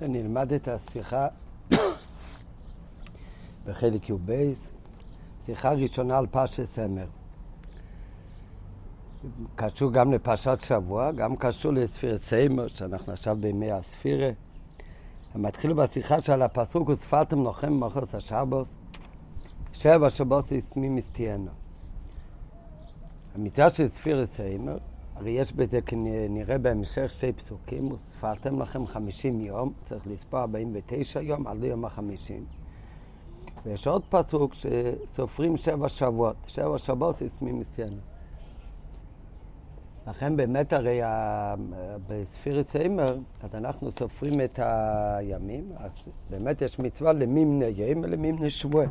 נלמד את השיחה בחלק י"ב, שיחה ראשונה על פרשת סמר. קשור גם לפרשת שבוע, גם קשור לספירת סיימר, שאנחנו עכשיו בימי הספירה. הם התחילו בשיחה של הפסוק, וספרתם לוחם במחוז השבוס, שבע שבוס יסמי מסתיינו. המצווה של ספירת סיימר הרי יש בזה, כנראה בהמשך, שתי פסוקים, וספרתם לכם חמישים יום, צריך לספור ארבעים ותשע יום עד ליום החמישים. ויש עוד פסוק שסופרים שבע שבועות, שבע שבועות יסמי מסיינו. לכן באמת הרי בספירת סיימר, אז אנחנו סופרים את הימים, אז באמת יש מצווה למימנה ים ולמימנה שבוע.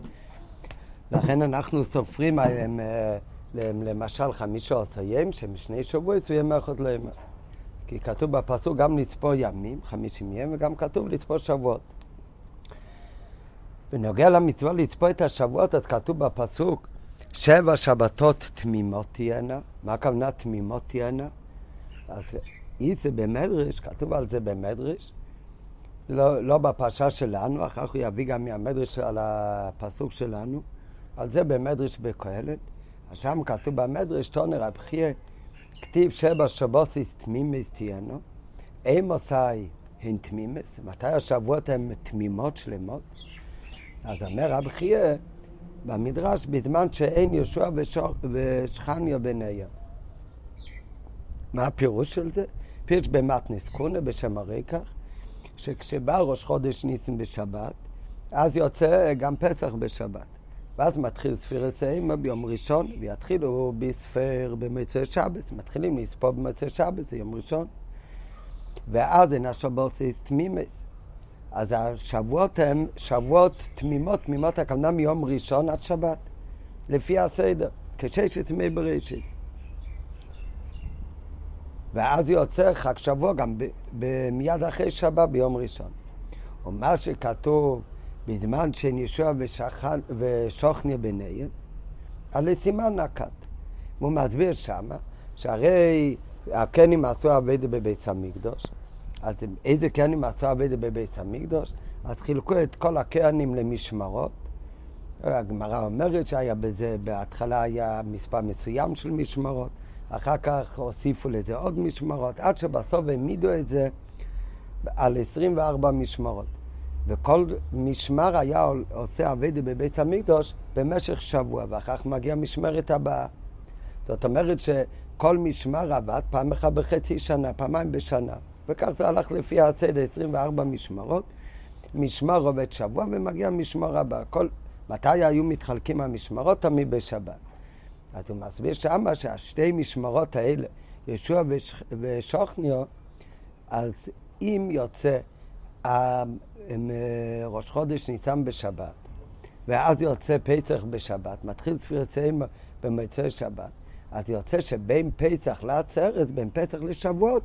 לכן אנחנו סופרים, הם, למשל חמישה עשרים, שהם שני שבועות, ויהיה מאחות לימר. כי כתוב בפסוק גם לצפור ימים, חמישים ימים, וגם כתוב לצפור שבועות. בנוגע למצווה לצפור את השבועות, אז כתוב בפסוק שבע שבתות תמימות תהיינה. מה הכוונה תמימות תהיינה? אז אי זה במדרש, כתוב על זה במדרש. לא, לא בפרשה שלנו, אחר כך הוא יביא גם מהמדרש על הפסוק שלנו. על זה במדרש בקהלת. שם כתוב במדרש, תונר רב חייא, כתיב שבע שבוסיס תמימס תהיינו, אימוסי הן תמימס, מתי השבועות הן תמימות שלמות? אז אומר חייא, במדרש, בזמן שאין יהושע ושכניה בניה. מה הפירוש של זה? פירוש במתנס קונה בשם הרקח, שכשבא ראש חודש ניסים בשבת, אז יוצא גם פסח בשבת. ואז מתחיל ספירת סיימה ביום ראשון, ויתחילו בספר במוצאי שבת. מתחילים לספור במוצאי שבת, זה יום ראשון. ואז אין השבוסיס תמימס. אז השבועות הן שבועות תמימות, תמימות הכוונה מיום ראשון עד שבת, לפי הסדר, כששת ימי בראשית. ואז יוצא חג שבוע גם מיד אחרי שבת ביום ראשון. ומה שכתוב בזמן שנישוע ושוכניה ביניהם, על סימן נקט. הוא מסביר שמה, שהרי הקנים עשו אבדה בבית המקדוש, אז איזה קנים עשו אבדה בבית המקדוש? אז חילקו את כל הקנים למשמרות. הגמרא אומרת שהיה בזה, בהתחלה היה מספר מסוים של משמרות, אחר כך הוסיפו לזה עוד משמרות, עד שבסוף העמידו את זה על 24 משמרות. וכל משמר היה עושה אבדה בבית המקדוש במשך שבוע, ואחר כך מגיעה המשמרת הבאה. זאת אומרת שכל משמר עבד פעם אחת בחצי שנה, פעמיים בשנה. וכך זה הלך לפי הסדר, 24 משמרות. משמר עובד שבוע ומגיע משמר הבא. כל... מתי היו מתחלקים המשמרות? תמיד בשבת. אז הוא מסביר שמה שהשתי משמרות האלה, ישוע וש... ושוכניו, אז אם יוצא ראש חודש ניסן בשבת, ואז יוצא פסח בשבת, מתחיל ספירת סיימה במוצאי שבת, אז יוצא שבין פסח לעצרת, בין פסח לשבועות,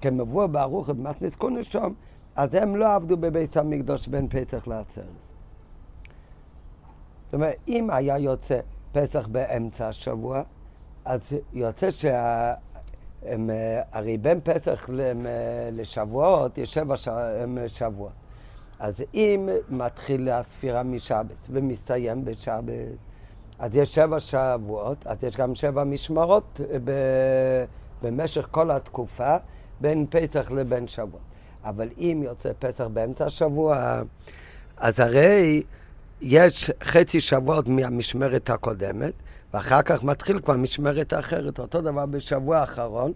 כמבוא בערוך במתנס קונשום, אז הם לא עבדו בבית המקדוש בין פסח לעצרת. זאת אומרת, אם היה יוצא פסח באמצע השבוע, אז יוצא שה... הם, הרי בין פסח לשבועות יש שבע שבוע. אז אם מתחיל הספירה משבת ומסתיים בשבת, אז יש שבע שבועות, אז יש גם שבע משמרות ב... במשך כל התקופה בין פסח לבין שבוע. אבל אם יוצא פסח באמצע השבוע, אז הרי יש חצי שבועות מהמשמרת הקודמת, ואחר כך מתחיל כבר משמרת אחרת. אותו דבר בשבוע האחרון,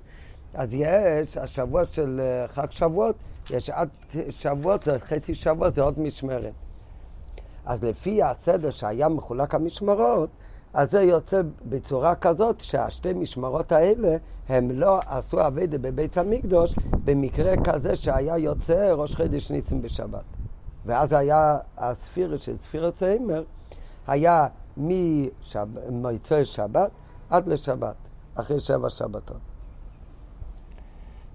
אז יש השבוע של אה, חג שבועות, יש עד שבועות, זה חצי שבוע, זה עוד משמרת. אז לפי הסדר שהיה מחולק המשמרות, אז זה יוצא בצורה כזאת שהשתי משמרות האלה הם לא עשו אבדה בבית המקדוש במקרה כזה שהיה יוצא ראש חודש ניסים בשבת. ואז היה הספירה של ספירת סיימר, היה ממוצאי שבת עד לשבת, אחרי שבע שבתות.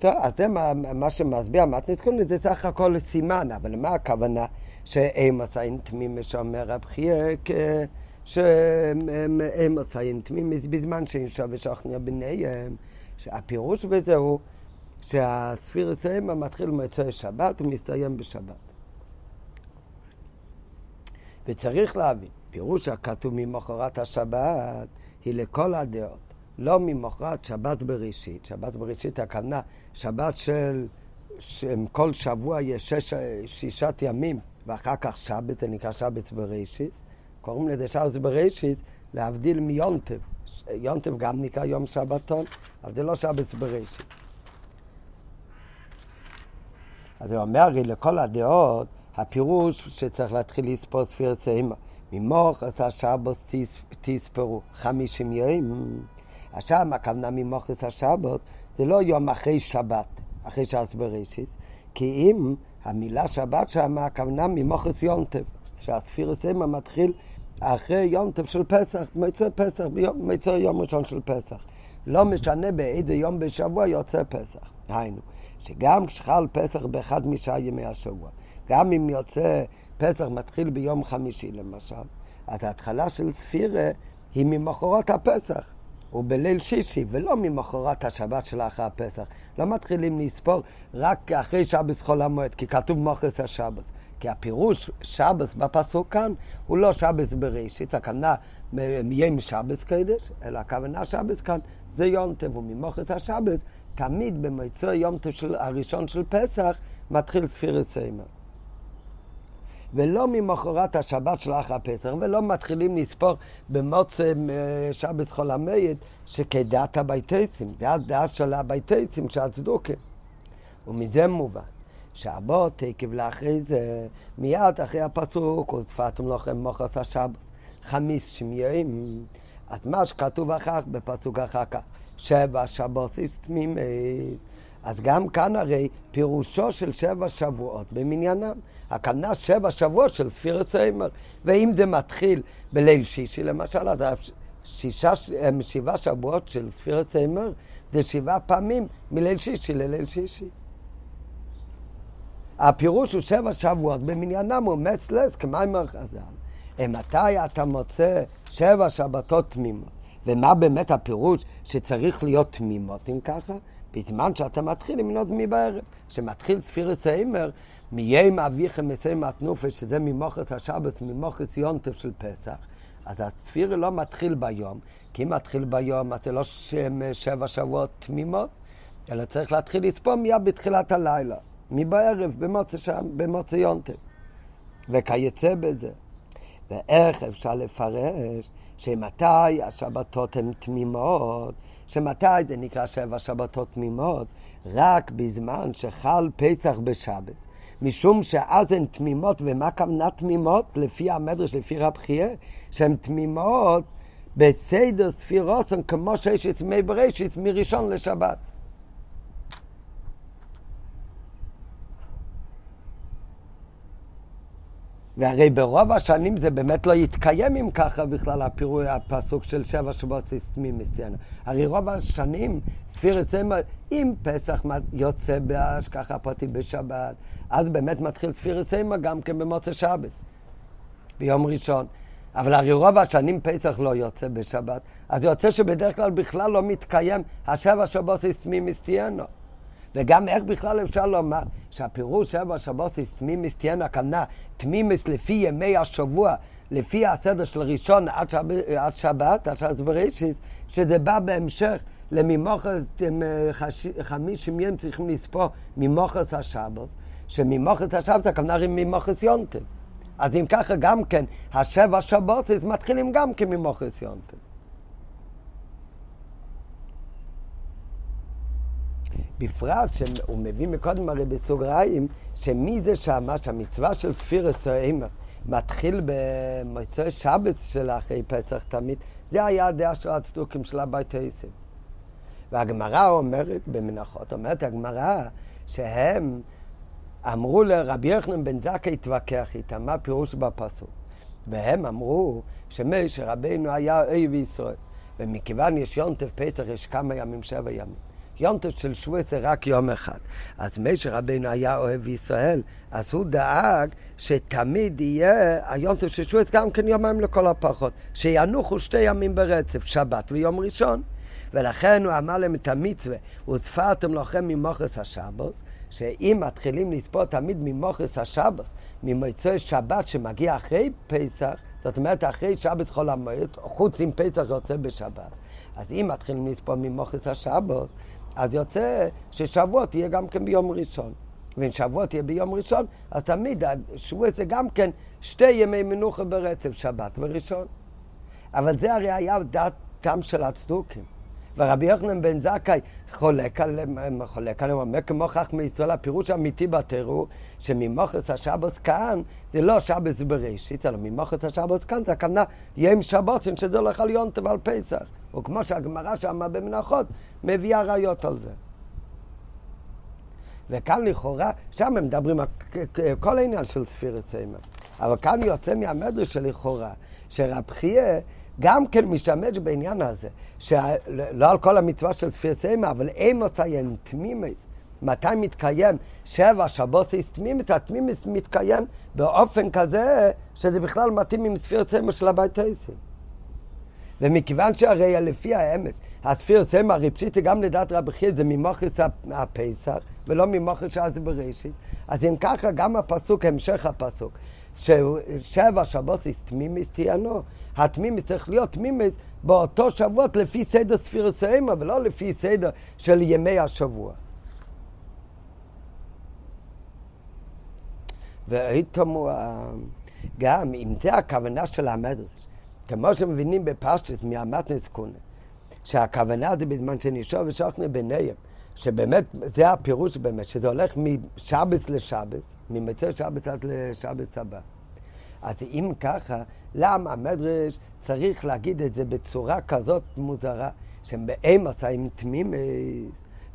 טוב, אז זה מה, מה שמסביר מתנת קונן, זה סך הכל סימן, אבל מה הכוונה שאין מציין תמים משומר רב חייא, שאין מציין תמים בזמן שאין שווה שכנע ביניהם, שהפירוש בזה הוא שהספירס האימה מתחיל במוצאי שבת ומסתיים בשבת. וצריך להבין, פירוש הכתוב ממחרת השבת היא לכל הדעות, לא ממחרת שבת בראשית. שבת בראשית הכוונה שבת של, כל שבוע יש שש, שישת ימים ואחר כך שבת, זה נקרא שבת בראשית. קוראים לזה שבת בראשית להבדיל מיונטב. יונטב גם נקרא יום שבתון, אבל זה לא שבת בראשית. אז הוא אומר לי לכל הדעות, הפירוש שצריך להתחיל לספור ספיר סיימה. ממוח את השבת תספרו חמישים יום. עכשיו, הכוונה ממוח את השבת זה לא יום אחרי שבת, אחרי שעת בראשית, כי אם המילה שבת שם, הכוונה ממוחץ יונטב, שהספיר סיימה מתחיל אחרי יום טוב של פסח, מצא פסח, מצא יום ראשון של פסח. לא משנה באיזה יום בשבוע יוצא פסח. היינו, שגם כשחל פסח באחד משעה ימי השבוע, גם אם יוצא פסח מתחיל ביום חמישי למשל, אז ההתחלה של ספירה היא ממחרת הפסח. הוא בליל שישי, ולא ממחרת השבת של אחרי הפסח. לא מתחילים לספור רק אחרי שבת חול המועד, כי כתוב מוחס השבת. כי הפירוש שבת בפסוק כאן הוא לא שבת בראשית, הכוונה מיום שבת קדש, אלא הכוונה שבת כאן זה יום טוב, וממוחת השבת תמיד במוצא יום הראשון של פסח מתחיל ספירת סיימר. ולא ממחרת השבת של אחר הפסח, ולא מתחילים לספור במוצא אה, שבת חול המועד שכדעת הביתצים, זה הדעת של הביתצים, של הצדוקים. ומזה מובן שבת תקב לאחרי זה, מיד אחרי הפסוק, ושפתם לכם מוחס השבת, חמיס שמיים. אז מה שכתוב אחר כך, בפסוק אחר כך, שבע שבוסיס תמימי. אז גם כאן הרי פירושו של שבע שבועות במניינם. הכוונה שבע שבועות של ספירת סיימר. ואם זה מתחיל בליל שישי למשל, אז שישה, שבעה שבועות של ספירת סיימר זה שבעה פעמים מליל שישי לליל שישי. הפירוש הוא שבע שבועות, במניינם הוא מצלס כמיימר חז"ל. מתי אתה מוצא שבע שבתות תמימות? ומה באמת הפירוש שצריך להיות תמימות אם ככה? בזמן שאתה מתחיל למנות מבערב. כשמתחיל ספירס האימר, מיום אביכם מסיים התנופש, שזה ממוחץ השבת, ממוחץ יונטף של פסח, אז הספירה לא מתחיל ביום, כי אם מתחיל ביום, אז זה לא שבע שבועות תמימות, אלא צריך להתחיל לצפור מיד בתחילת הלילה. מבערב, במוצא יונטב. וכיוצא בזה. ואיך אפשר לפרש שמתי השבתות הן תמימות, שמתי זה נקרא שבע שבתות תמימות? רק בזמן שחל פסח בשבת. משום שאז הן תמימות, ומה כוונה תמימות? לפי המדרש, לפי רב חייה, שהן תמימות בסדר ספירות, כמו שיש את מי בראשית מראשון לשבת. והרי ברוב השנים זה באמת לא יתקיים אם ככה בכלל הפירוי, הפסוק של שבע שבועות סיסטמים מסיינו. הרי רוב השנים ספירת סמר, אם פסח יוצא בהשכחה פרטית בשבת, אז באמת מתחיל ספירת סמר גם כן במוצא שבת, ביום ראשון. אבל הרי רוב השנים פסח לא יוצא בשבת, אז יוצא שבדרך כלל בכלל לא מתקיים השבע שבועות סיסטמים מסיינו. וגם איך בכלל אפשר לומר שהפירוש שבע שבוסיס תמימיס תהיינה כנה תמימיס לפי ימי השבוע, לפי הסדר של ראשון עד, שב, עד שבת, עד שבת בראשית, שזה בא בהמשך לממוחת חמישים ימים צריכים לספור ממוחת השבת, שממוחת השבת הכוונה היא ממוחת יונטב. אז אם ככה גם כן, השבע שבוסיס מתחילים גם כן ממוחת יונטב. בפרט שהוא מביא מקודם הרי בסוגריים, שמי זה שמה שהמצווה של ספירס האמר מתחיל במוצאי שבת של אחרי פסח תמיד, זה היה הדעה של הצדוקים של הבית העשר. והגמרא אומרת במנחות, אומרת הגמרא שהם אמרו לרבי יוחנן בן זכאי התווכח איתם, מה פירוש בפסוק? והם אמרו שמי שרבינו היה אויב ישראל, ומכיוון יש יונטף פסח יש כמה ימים, שבע ימים. יום טוב של שבועי זה רק יום אחד. אז משה רבינו היה אוהב ישראל, אז הוא דאג שתמיד יהיה היום טוב של שבועי גם כן יומיים לכל הפחות. שינוחו שתי ימים ברצף, שבת ויום ראשון. ולכן הוא אמר להם את המצווה, וספרתם לכם ממוחס השבוס, שאם מתחילים לספור תמיד ממוחס השבוס, ממוצאי שבת שמגיע אחרי פסח, זאת אומרת אחרי שבת חול המועד, חוץ אם פסח יוצא בשבת. אז אם מתחילים לספור ממוחס השבוס, אז יוצא ששבוע תהיה גם כן ביום ראשון. ואם שבוע תהיה ביום ראשון, אז תמיד שבוע זה גם כן שתי ימי מנוחה ברצף, שבת וראשון. אבל זה הרי היה דעתם של הצדוקים. ורבי יוחנן בן זכאי חולק עליהם, חולק עליהם, אומר כמו חכמי ישראל, הפירוש האמיתי בתיאור, שממוחץ השבוס כאן זה לא שבוס בראשית, אלא ממוחץ השבוס כאן זה הכוונה יום שבוסים, שזה הולך על יונטב על פסח. וכמו שהגמרא שם במנחות מביאה ראיות על זה. וכאן לכאורה, שם הם מדברים על כל העניין של ספירת סיימה. אבל כאן יוצא מהמדרש שלכאורה, שרב חייה גם כן משתמש בעניין הזה, שלא על כל המצווה של ספירת סיימה, אבל אין מציין תמימס. מתי מתקיים שבע שבוסיס תמימס? התמימס מתקיים באופן כזה שזה בכלל מתאים עם ספירת סיימה של הבית העשרים. ומכיוון שהרי לפי האמס, הספיר סמא ריפשיטי גם לדעת רבי חייא זה ממוחס הפסח ולא ממוחס שזה בראשית, אז אם ככה גם הפסוק, המשך הפסוק, ששבע שבוסיס תמימיס תהיינו, התמימיס צריך להיות תמימיס באותו שבועות לפי סדר ספיר סמא ולא לפי סדר של ימי השבוע. והייתמו גם אם זה הכוונה של המדרש, כמו שמבינים בפשטס מהמתנס קונה, שהכוונה זה בזמן שנשאר ושוכנה ביניהם, שבאמת, זה הפירוש באמת, שזה הולך משבץ לשבץ, ממצא שבץ עד לשבץ הבא. אז אם ככה, למה המדרש צריך להגיד את זה בצורה כזאת מוזרה, שהם באמס עם תמימס,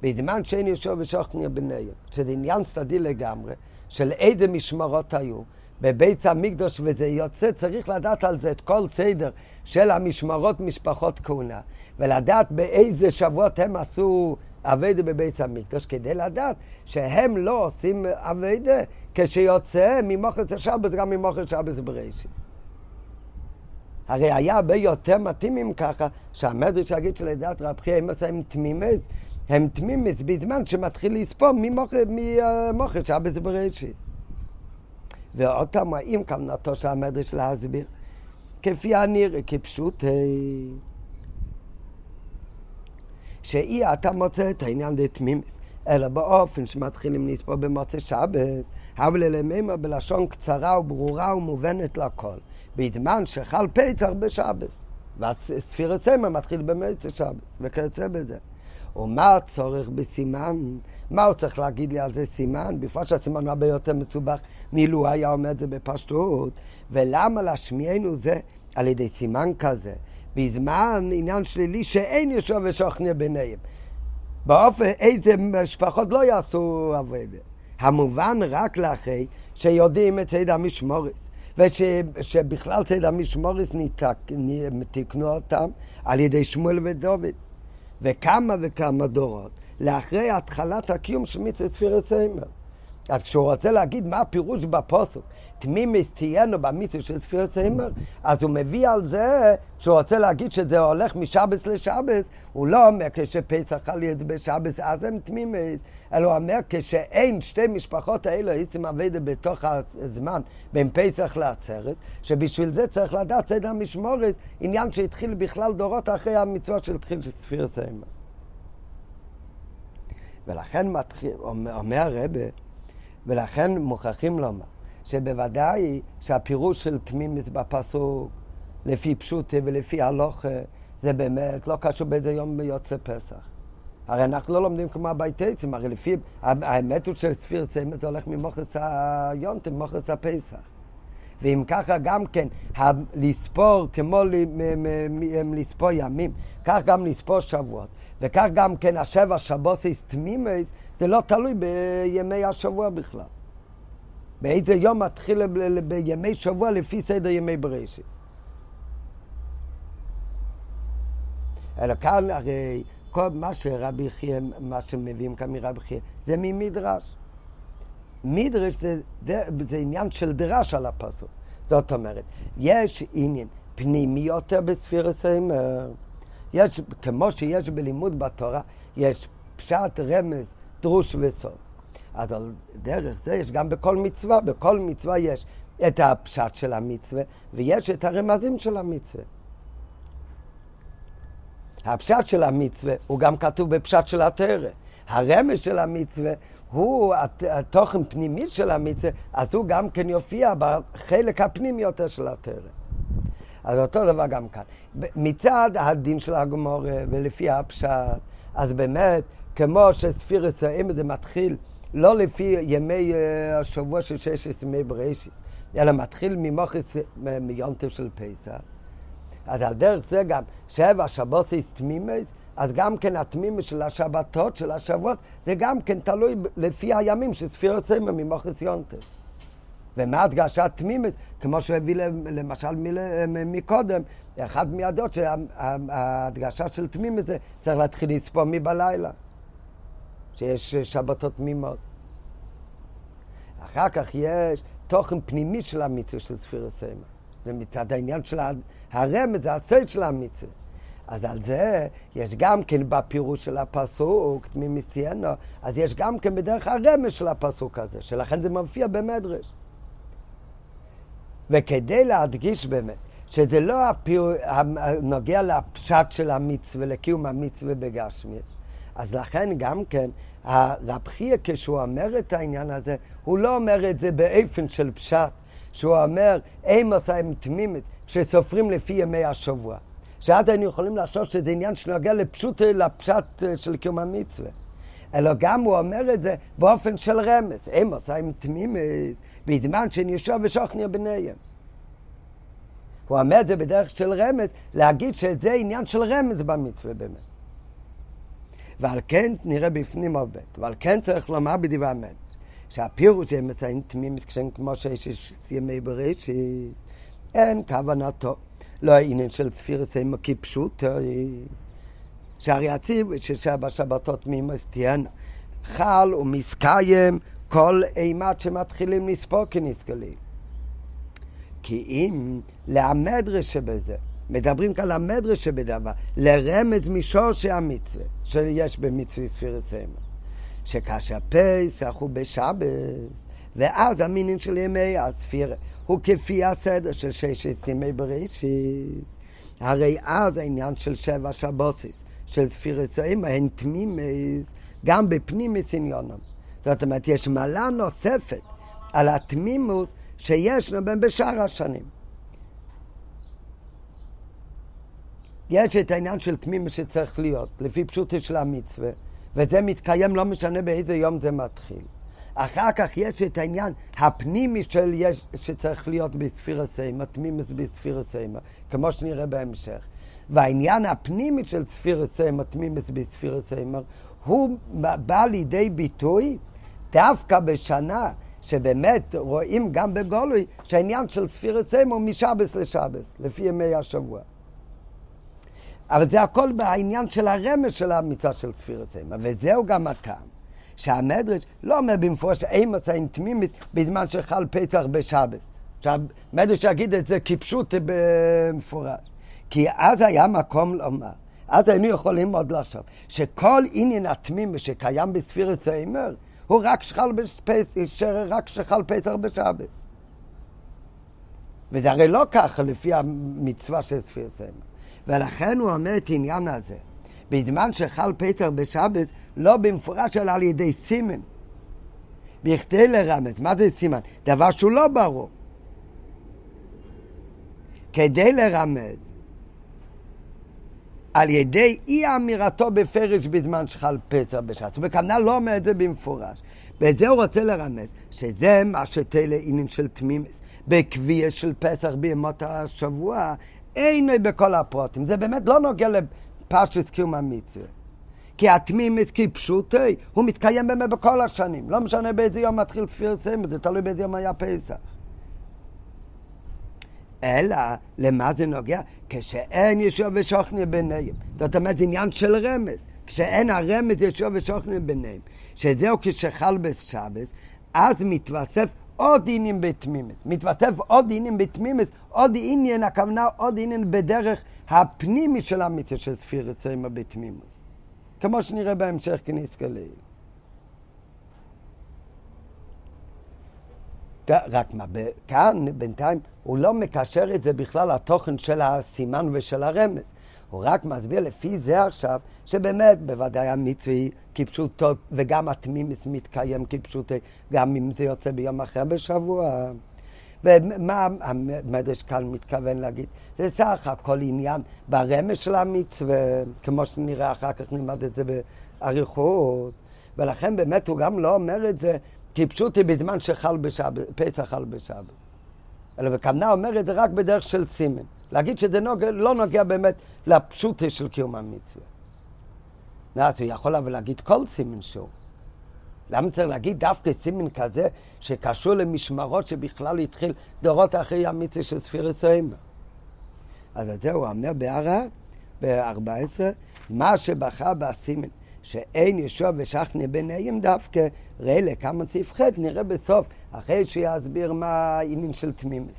בזמן שאין יושב ושוכניה ביניהם, שזה עניין צדדי לגמרי, של איזה משמרות היו, בבית המקדוש, וזה יוצא, צריך לדעת על זה את כל סדר של המשמרות משפחות כהונה, ולדעת באיזה שבועות הם עשו אביידה בבית המקדוש, כדי לדעת שהם לא עושים אביידה כשיוצא ממוחץ השבת, גם ממוחץ השבת בראשית. הרי היה הרבה יותר מתאים אם ככה, שהמדרש יגיד שלדעת רב חייא, הם עושים תמימס, הם תמימס בזמן שמתחיל לספור ממוחץ שבת בראשית. ועוד פעם, האם כוונתו של המדרש להסביר? כפי הנראה, כפשוט, שאי אתה מוצא את העניין לתמימות, אלא באופן שמתחילים לספור במוצא שבת, אבל אלממה בלשון קצרה וברורה ומובנת לכל, בזמן שחל פצח בשבת, והספירת סמר מתחיל במוצא שבת, וכיוצא בזה. ומה הצורך בסימן? מה הוא צריך להגיד לי על זה סימן? בפרט שהסימן הוא הרבה יותר מסובך מאילו היה אומר את זה בפשטות. ולמה להשמיענו זה על ידי סימן כזה? בזמן עניין שלילי שאין יושב ושוכנע ביניהם. באופן איזה משפחות לא יעשו עבודה. המובן רק לאחרי שיודעים את צד המשמורת. ושבכלל צד המשמורת תיקנו אותם על ידי שמואל ודוד. וכמה וכמה דורות לאחרי התחלת הקיום של מצווה ספירת סיימר. אז כשהוא רוצה להגיד מה הפירוש בפוסק, תמימיס תהיינו במצווה של ספירת סיימר, אז הוא מביא על זה, כשהוא רוצה להגיד שזה הולך משבץ לשבץ, הוא לא אומר כשפסח חל יד בשבץ, אז הם תמימיס, אלא הוא אומר כשאין שתי משפחות האלה, הייתם אבדה בתוך הזמן בין פסח לעצרת, שבשביל זה צריך לדעת סדר המשמורת, עניין שהתחיל בכלל דורות אחרי המצווה של תחיל של ספירת סיימר. ולכן מתחיל, אומר הרבה, ולכן מוכרחים לומר, שבוודאי שהפירוש של תמימות בפסוק, לפי פשוטה ולפי הלוך, זה באמת לא קשור באיזה יום יוצא פסח. הרי אנחנו לא לומדים כמו הביתייצים, הרי לפי, האמת הוא שספיר צמד הולך ממוחץ היונטם, ממוחץ הפסח. ואם ככה גם כן, לספור כמו לספור ימים, כך גם לספור שבועות. וכך גם כן השבע שבוסיס תמימס, זה לא תלוי בימי השבוע בכלל. באיזה יום מתחיל בימי שבוע לפי סדר ימי בראשית. אלא כאן הרי כל מה שרבי יחיא, מה שמביאים כאן מרבי יחיא, זה ממדרש. מדרש זה, זה, זה עניין של דרש על הפסוק. זאת אומרת, יש עניין פנימי יותר בספירת האמר. יש, כמו שיש בלימוד בתורה, יש פשט, רמז, דרוש וסוד. אז על דרך זה יש גם בכל מצווה, בכל מצווה יש את הפשט של המצווה, ויש את הרמזים של המצווה. הפשט של המצווה הוא גם כתוב בפשט של התרא. הרמז של המצווה הוא התוכן פנימי של המצווה, אז הוא גם כן יופיע בחלק הפנימי יותר של התרא. אז אותו דבר גם כאן. מצד הדין של הגמור ולפי הפשט, אז באמת, כמו שספירס האם זה מתחיל לא לפי ימי אה, השבוע של שש ימי בראשית, אלא מתחיל ממוחס מיונטב של פסח. אז על דרך זה גם שבע שבות תמימס, אז גם כן התמימס של השבתות, של השבועות, זה גם כן תלוי לפי הימים של ספירת סמר ממוחס יונטב. ומה הדגשת תמימס? כמו שהוא הביא למשל מקודם, אחד מהדעות שההדגשה של תמימס זה צריך להתחיל לספור מבלילה, שיש שבתות תמימות. אחר כך יש תוכן פנימי של המצווה של ספירת סמר. זה מצד העניין של הרמז, זה הסוד של המצווה. אז על זה יש גם כן בפירוש של הפסוק, תהיינו, אז יש גם כן בדרך הרמז של הפסוק הזה, שלכן זה מופיע במדרש. וכדי להדגיש באמת שזה לא הפיר... נוגע לפשט של המצווה, לקיום המצווה בגשמיאס, אז לכן גם כן הרב חייא כשהוא אומר את העניין הזה, הוא לא אומר את זה באופן של פשט, שהוא אומר, אימוס הם תמימת, שסופרים לפי ימי השבוע. שאז היינו יכולים לחשוב שזה עניין שנוגע לפשוט, לפשט של קיום המצווה. אלא גם הוא אומר את זה באופן של רמז. אימוס הם תמימת, בזמן שנשוא ושוכניה בניהם. הוא אומר את זה בדרך של רמז, להגיד שזה עניין של רמז במצווה באמת. ועל כן נראה בפנים הרבה, ועל כן צריך לומר בדברי אמת, שהפירוש שהם מציינים תמימות כשהם כמו שיש ימי בראשית, אין כוונתו. לא העניין של ספירס הם כפשוט, שהרי הציב שבשבתות תמימות תהיינה. חל ומסקיים כל אימת שמתחילים לספור כנסגלים. כי אם למדרש שבזה, מדברים כאן למדרש שבדבר, לרמז משורשי המצווה שיש במצווה ספירת סמל. שכאשר פסח הוא בשבת, ואז המינין של ימי הספירה הוא כפי הסדר של ששת ימי בראשית. הרי אז העניין של שבע שבוסית, של ספירת סמל, הן תמימס, גם בפנימיס עניונם. זאת אומרת, יש מעלה נוספת על התמימוס שישנו בהם בשאר השנים. יש את העניין של תמימה שצריך להיות, לפי פשוטו של המצווה, וזה מתקיים לא משנה באיזה יום זה מתחיל. אחר כך יש את העניין הפנימי של יש, שצריך להיות בספיר הסיימה, תמימוס בספיר הסיימה, כמו שנראה בהמשך. והעניין הפנימי של ספיר הסיימה, תמימוס בספיר הסיימה, הוא בא לידי ביטוי דווקא בשנה שבאמת רואים גם בגולוי שהעניין של ספיר הסיימה הוא משבס לשבס, לפי ימי השבוע. אבל זה הכל בעניין של הרמז של המצווה של ספיר הסיימה, וזהו גם הטעם. שהמדרש לא אומר במפורש שאין מצאים תמימית בזמן שחל פסח בשבת. שהמדרש יגיד את זה כפשוט במפורש. כי אז היה מקום לומר, אז היינו יכולים עוד לחשוב, שכל עניין התמימי שקיים בספירת סיימר, הוא רק שחל, בפסח, רק שחל פסח בשבת. וזה הרי לא ככה לפי המצווה של ספירת סיימר. ולכן הוא אומר את העניין הזה. בזמן שחל פסח בשבת, לא במפורש, אלא על ידי סימן. בכדי לרמז, מה זה סימן? דבר שהוא לא ברור. כדי לרמז, על ידי אי אמירתו בפרש בזמן שחל פסח בשבת. ובכוונה לא אומר את זה במפורש. וזה הוא רוצה לרמז, שזה מה שתהיה עניין של תמימס. בקביע של פסח בימות השבוע, אין בכל הפרוטים. זה באמת לא נוגע לפשט קיום המצווה. כי התמימס כפשוטי, הוא מתקיים באמת בכל השנים. לא משנה באיזה יום מתחיל ספיר סמד, זה תלוי באיזה יום היה פסח. אלא, למה זה נוגע? כשאין ישוע ושוכניה ביניהם. זאת אומרת, זה עניין של רמז. כשאין הרמז ישוע ושוכניה ביניהם. שזהו כשחל בשבס, אז מתווסף עוד עניין בתמימס. מתווסף עוד עניין בתמימס, עוד עניין, הכוונה עוד עניין בדרך הפנימי של המצווה של ספיר ציימה בתמימוס. כמו שנראה בהמשך כניס כלי. רק מה, כאן בינתיים הוא לא מקשר את זה בכלל לתוכן של הסימן ושל הרמז. הוא רק מסביר לפי זה עכשיו, שבאמת בוודאי המצווה היא כפשוטו, וגם התמימוס מתקיים כפשוטו, גם אם זה יוצא ביום אחר בשבוע. ומה המדרש כאן מתכוון להגיד? זה סך הכל עניין ברמז של המצווה, כמו שנראה אחר כך נלמד את זה באריכות, ולכן באמת הוא גם לא אומר את זה כפשוטי בזמן שחל בשבת, פסח חל בשבת. אלא בכוונה אומר את זה רק בדרך של סימן. להגיד שזה נוגע, לא נוגע באמת לפשוטי של קיום המצווה. אז הוא יכול אבל להגיד כל סימן שהוא. למה צריך להגיד דווקא סימן כזה שקשור למשמרות שבכלל התחיל דורות אחרי המצווה של ספירת סוימה? אז את זה הוא אומר בהערה, ב-14, מה שבחר בסימן, שאין ישוע ושכנע ביניהם דווקא, ראה לכמה סעיף ח' נראה בסוף, אחרי שיסביר מה העניין של תמימוס.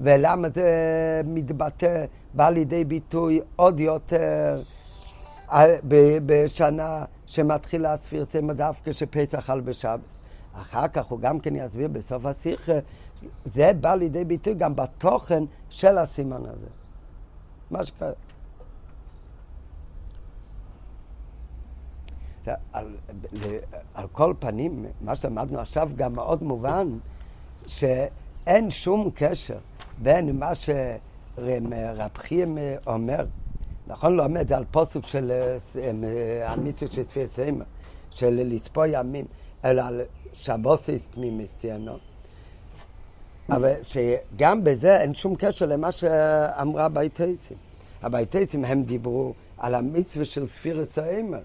ולמה זה מתבטא, בא לידי ביטוי עוד יותר אה, בשנה שמתחילה הספירצי דווקא שפסח על בשבת. אחר כך הוא גם כן יסביר בסוף השיחה, זה בא לידי ביטוי גם בתוכן של הסימן הזה. מה שקרה. על, על כל פנים, מה שלמדנו עכשיו גם מאוד מובן, שאין שום קשר בין מה שרב חיים אומר, נכון לא עומד על פוסק של המצווה של צפי סיימה, של לצפו ימים, אלא על שבוסיס תמימיסטיאנו. אבל שגם בזה אין שום קשר למה שאמרה הבייתוסים. הבייתוסים הם דיברו על המצווה של ספירס העומר.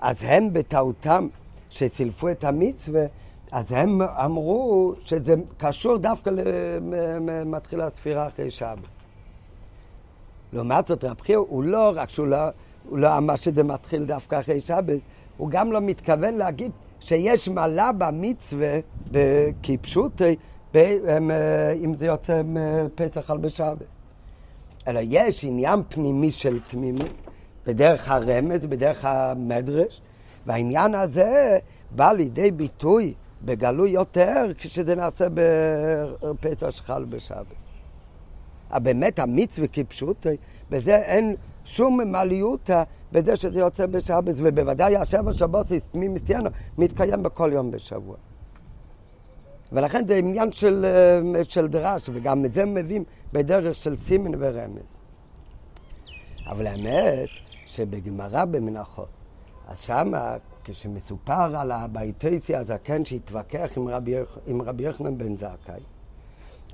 אז הם בטעותם שסילפו את המצווה, אז הם אמרו שזה קשור דווקא למתחילה הספירה אחרי שבת. לעומת זאת, רב חייא הוא לא רק שהוא לא, הוא לא אמר שזה מתחיל דווקא אחרי שבת, הוא גם לא מתכוון להגיד שיש מעלה במצווה כפשוטי, אם זה יוצא פסח על בשבת. אלא יש עניין פנימי של תמימות, בדרך הרמז, בדרך המדרש, והעניין הזה בא לידי ביטוי בגלוי יותר כשזה נעשה בפסח שחל בשבת. באמת המצווה כפשוט, בזה אין שום מעליותא בזה שזה יוצא בשבת, ובוודאי השבע שבות מי מסיינו מתקיים בכל יום בשבוע. ולכן זה עניין של, של דרש, וגם את זה מביאים בדרך של סימן ורמז. אבל האמת שבגמרא במנחות, אז שמה כשמסופר על הבייטייסי הזקן שהתווכח עם רבי יוחנן בן זכאי,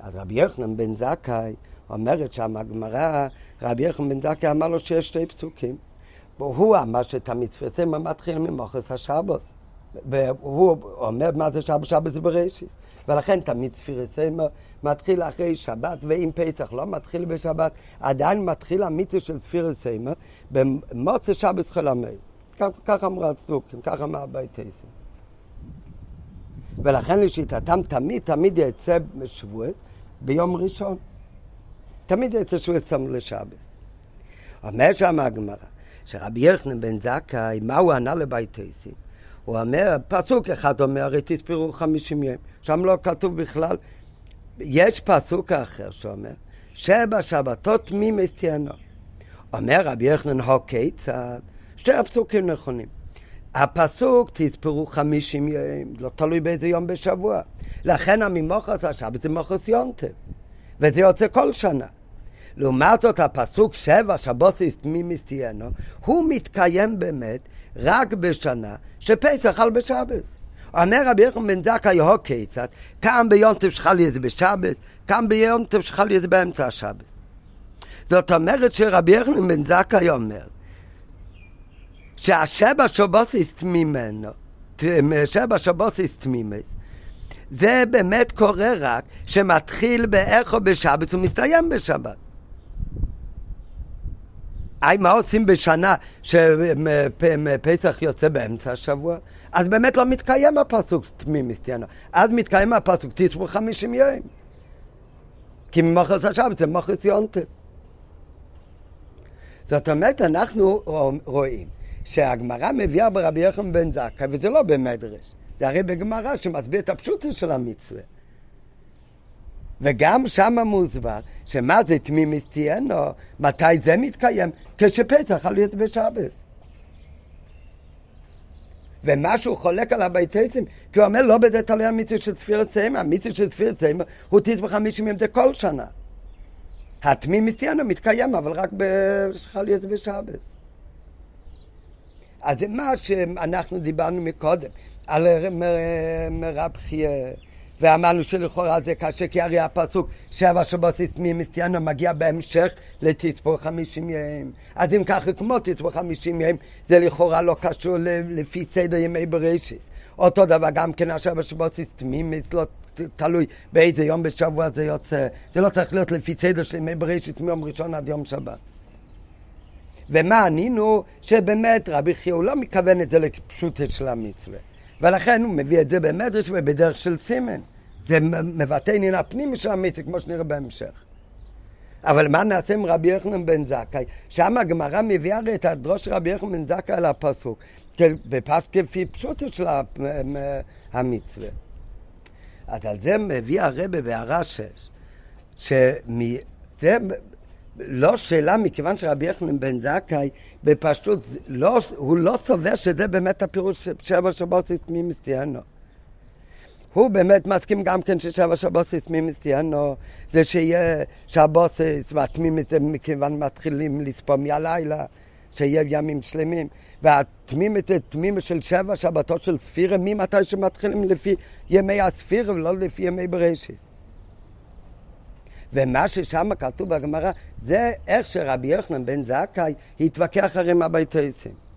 אז רבי יוחנן בן זכאי אומרת שם הגמרא, רבי יוחנן בן זכאי אמר לו שיש שתי פסוקים. והוא אמר שאת המצוותים מתחיל ממוחס השבוס. והוא אומר מה זה שבת, שבת זה בראשית. ולכן תמיד ספירסיימה מתחיל אחרי שבת, ואם פסח לא מתחיל בשבת, עדיין מתחיל המיתוס של ספירסיימה במוצא שבת חלמי. ככה אמרו הצדוקים, ככה אמר ביתייסים. ולכן לשיטתם תמיד, תמיד יצא שבועס ביום ראשון. תמיד יצא שבועס צמוד לשבת. אומר שם הגמרא, שרבי יחנן בן זכאי, מה הוא ענה לביתייסים? הוא אומר, פסוק אחד אומר, הרי תספרו חמישים יום. שם לא כתוב בכלל. יש פסוק אחר שאומר, שבע שבתות מי מסתיינו. אומר רבי יחנן, הו כיצד? שתי הפסוקים נכונים. הפסוק תספרו חמישים יום, לא תלוי באיזה יום בשבוע. לכן הממוחס השבת זה מוחס יונטב, וזה יוצא כל שנה. לעומת זאת הפסוק שבע שבוסיס תמימיס תהיינו, הוא מתקיים באמת רק בשנה שפסח על בשבת. אומר רבי יחם בן זכאי הו כיצד, כאן ביונטב שחלי זה בשבת, כאן ביונטב שחלי זה באמצע השבת. זאת אומרת שרבי יחנן בן זכאי אומר שהשבע שבוסיס תמימנו, שבע שבוסיס תמימס, זה באמת קורה רק שמתחיל באיכו בשבת ומסתיים בשבת. היי, מה עושים בשנה שפסח יוצא באמצע השבוע? אז באמת לא מתקיים הפסוק תמימיסטיאנו. אז מתקיים הפסוק תשבו חמישים יום. כי ממחרס השבת זה מחרס יונטה. זאת אומרת, אנחנו רואים שהגמרא מביאה ברבי יחם בן זכאי, וזה לא במדרש, זה הרי בגמרא שמסביר את הפשוטו של המצווה. וגם שם מוסבר שמה זה תמימיס תהיינו, מתי זה מתקיים? כשפסח עלית בשבס. ומה שהוא חולק על הביתיסים, כי הוא אומר לא בזה תלוי המצווה של ספירת סיימה, המצווה של ספירת סיימה הוא תשבע חמישים יום זה כל שנה. התמימיס תהיינו מתקיים, אבל רק בחלית בשבס. אז זה מה שאנחנו דיברנו מקודם, על מרב חייה. ואמרנו שלכאורה זה קשה, כי הרי הפסוק שבע שבועות ממסטיאנו מגיע בהמשך לתספור חמישים ימים. אז אם ככה כמו תספור חמישים ימים, זה לכאורה לא קשור לפי סדר ימי בראשיס. אותו דבר גם כן השבע שבועות תמימיס, לא תלוי באיזה יום בשבוע זה יוצא. זה לא צריך להיות לפי סדר של ימי בראשיס מיום ראשון עד יום שבת. ומה ענינו? שבאמת רבי חייא הוא לא מכוון את זה לפשוטה של המצווה. ולכן הוא מביא את זה במדרש ובדרך של סימן. זה מבטא עניין הפנימי של המצווה, כמו שנראה בהמשך. אבל מה נעשה עם רבי יוחנן בן זכאי? שם הגמרא מביאה הרי את הדרוש רבי יוחנן בן זכאי על הפסוק, בפס כפי פשוטו של המצווה. אז על זה מביא הרבה בהערה שש, שזה לא שאלה מכיוון שרבי יחנן בן זכאי בפשטות, לא, הוא לא סובר שזה באמת הפירוש שבע שבועות מי מסתיינו. הוא באמת מסכים גם כן ששבע שבוסס מימיסטיאנו זה שיהיה שבוסס והתמימי זה מכיוון מתחילים לספור מהלילה, שיהיה ימים שלמים. והתמימי זה תמימי של שבע שבתות של ספירה ממתי שמתחילים לפי ימי הספירה ולא לפי ימי בראשית. ומה ששם כתוב בגמרא זה איך שרבי יוחנן בן זכאי התווכח הרי עם הביתויסים.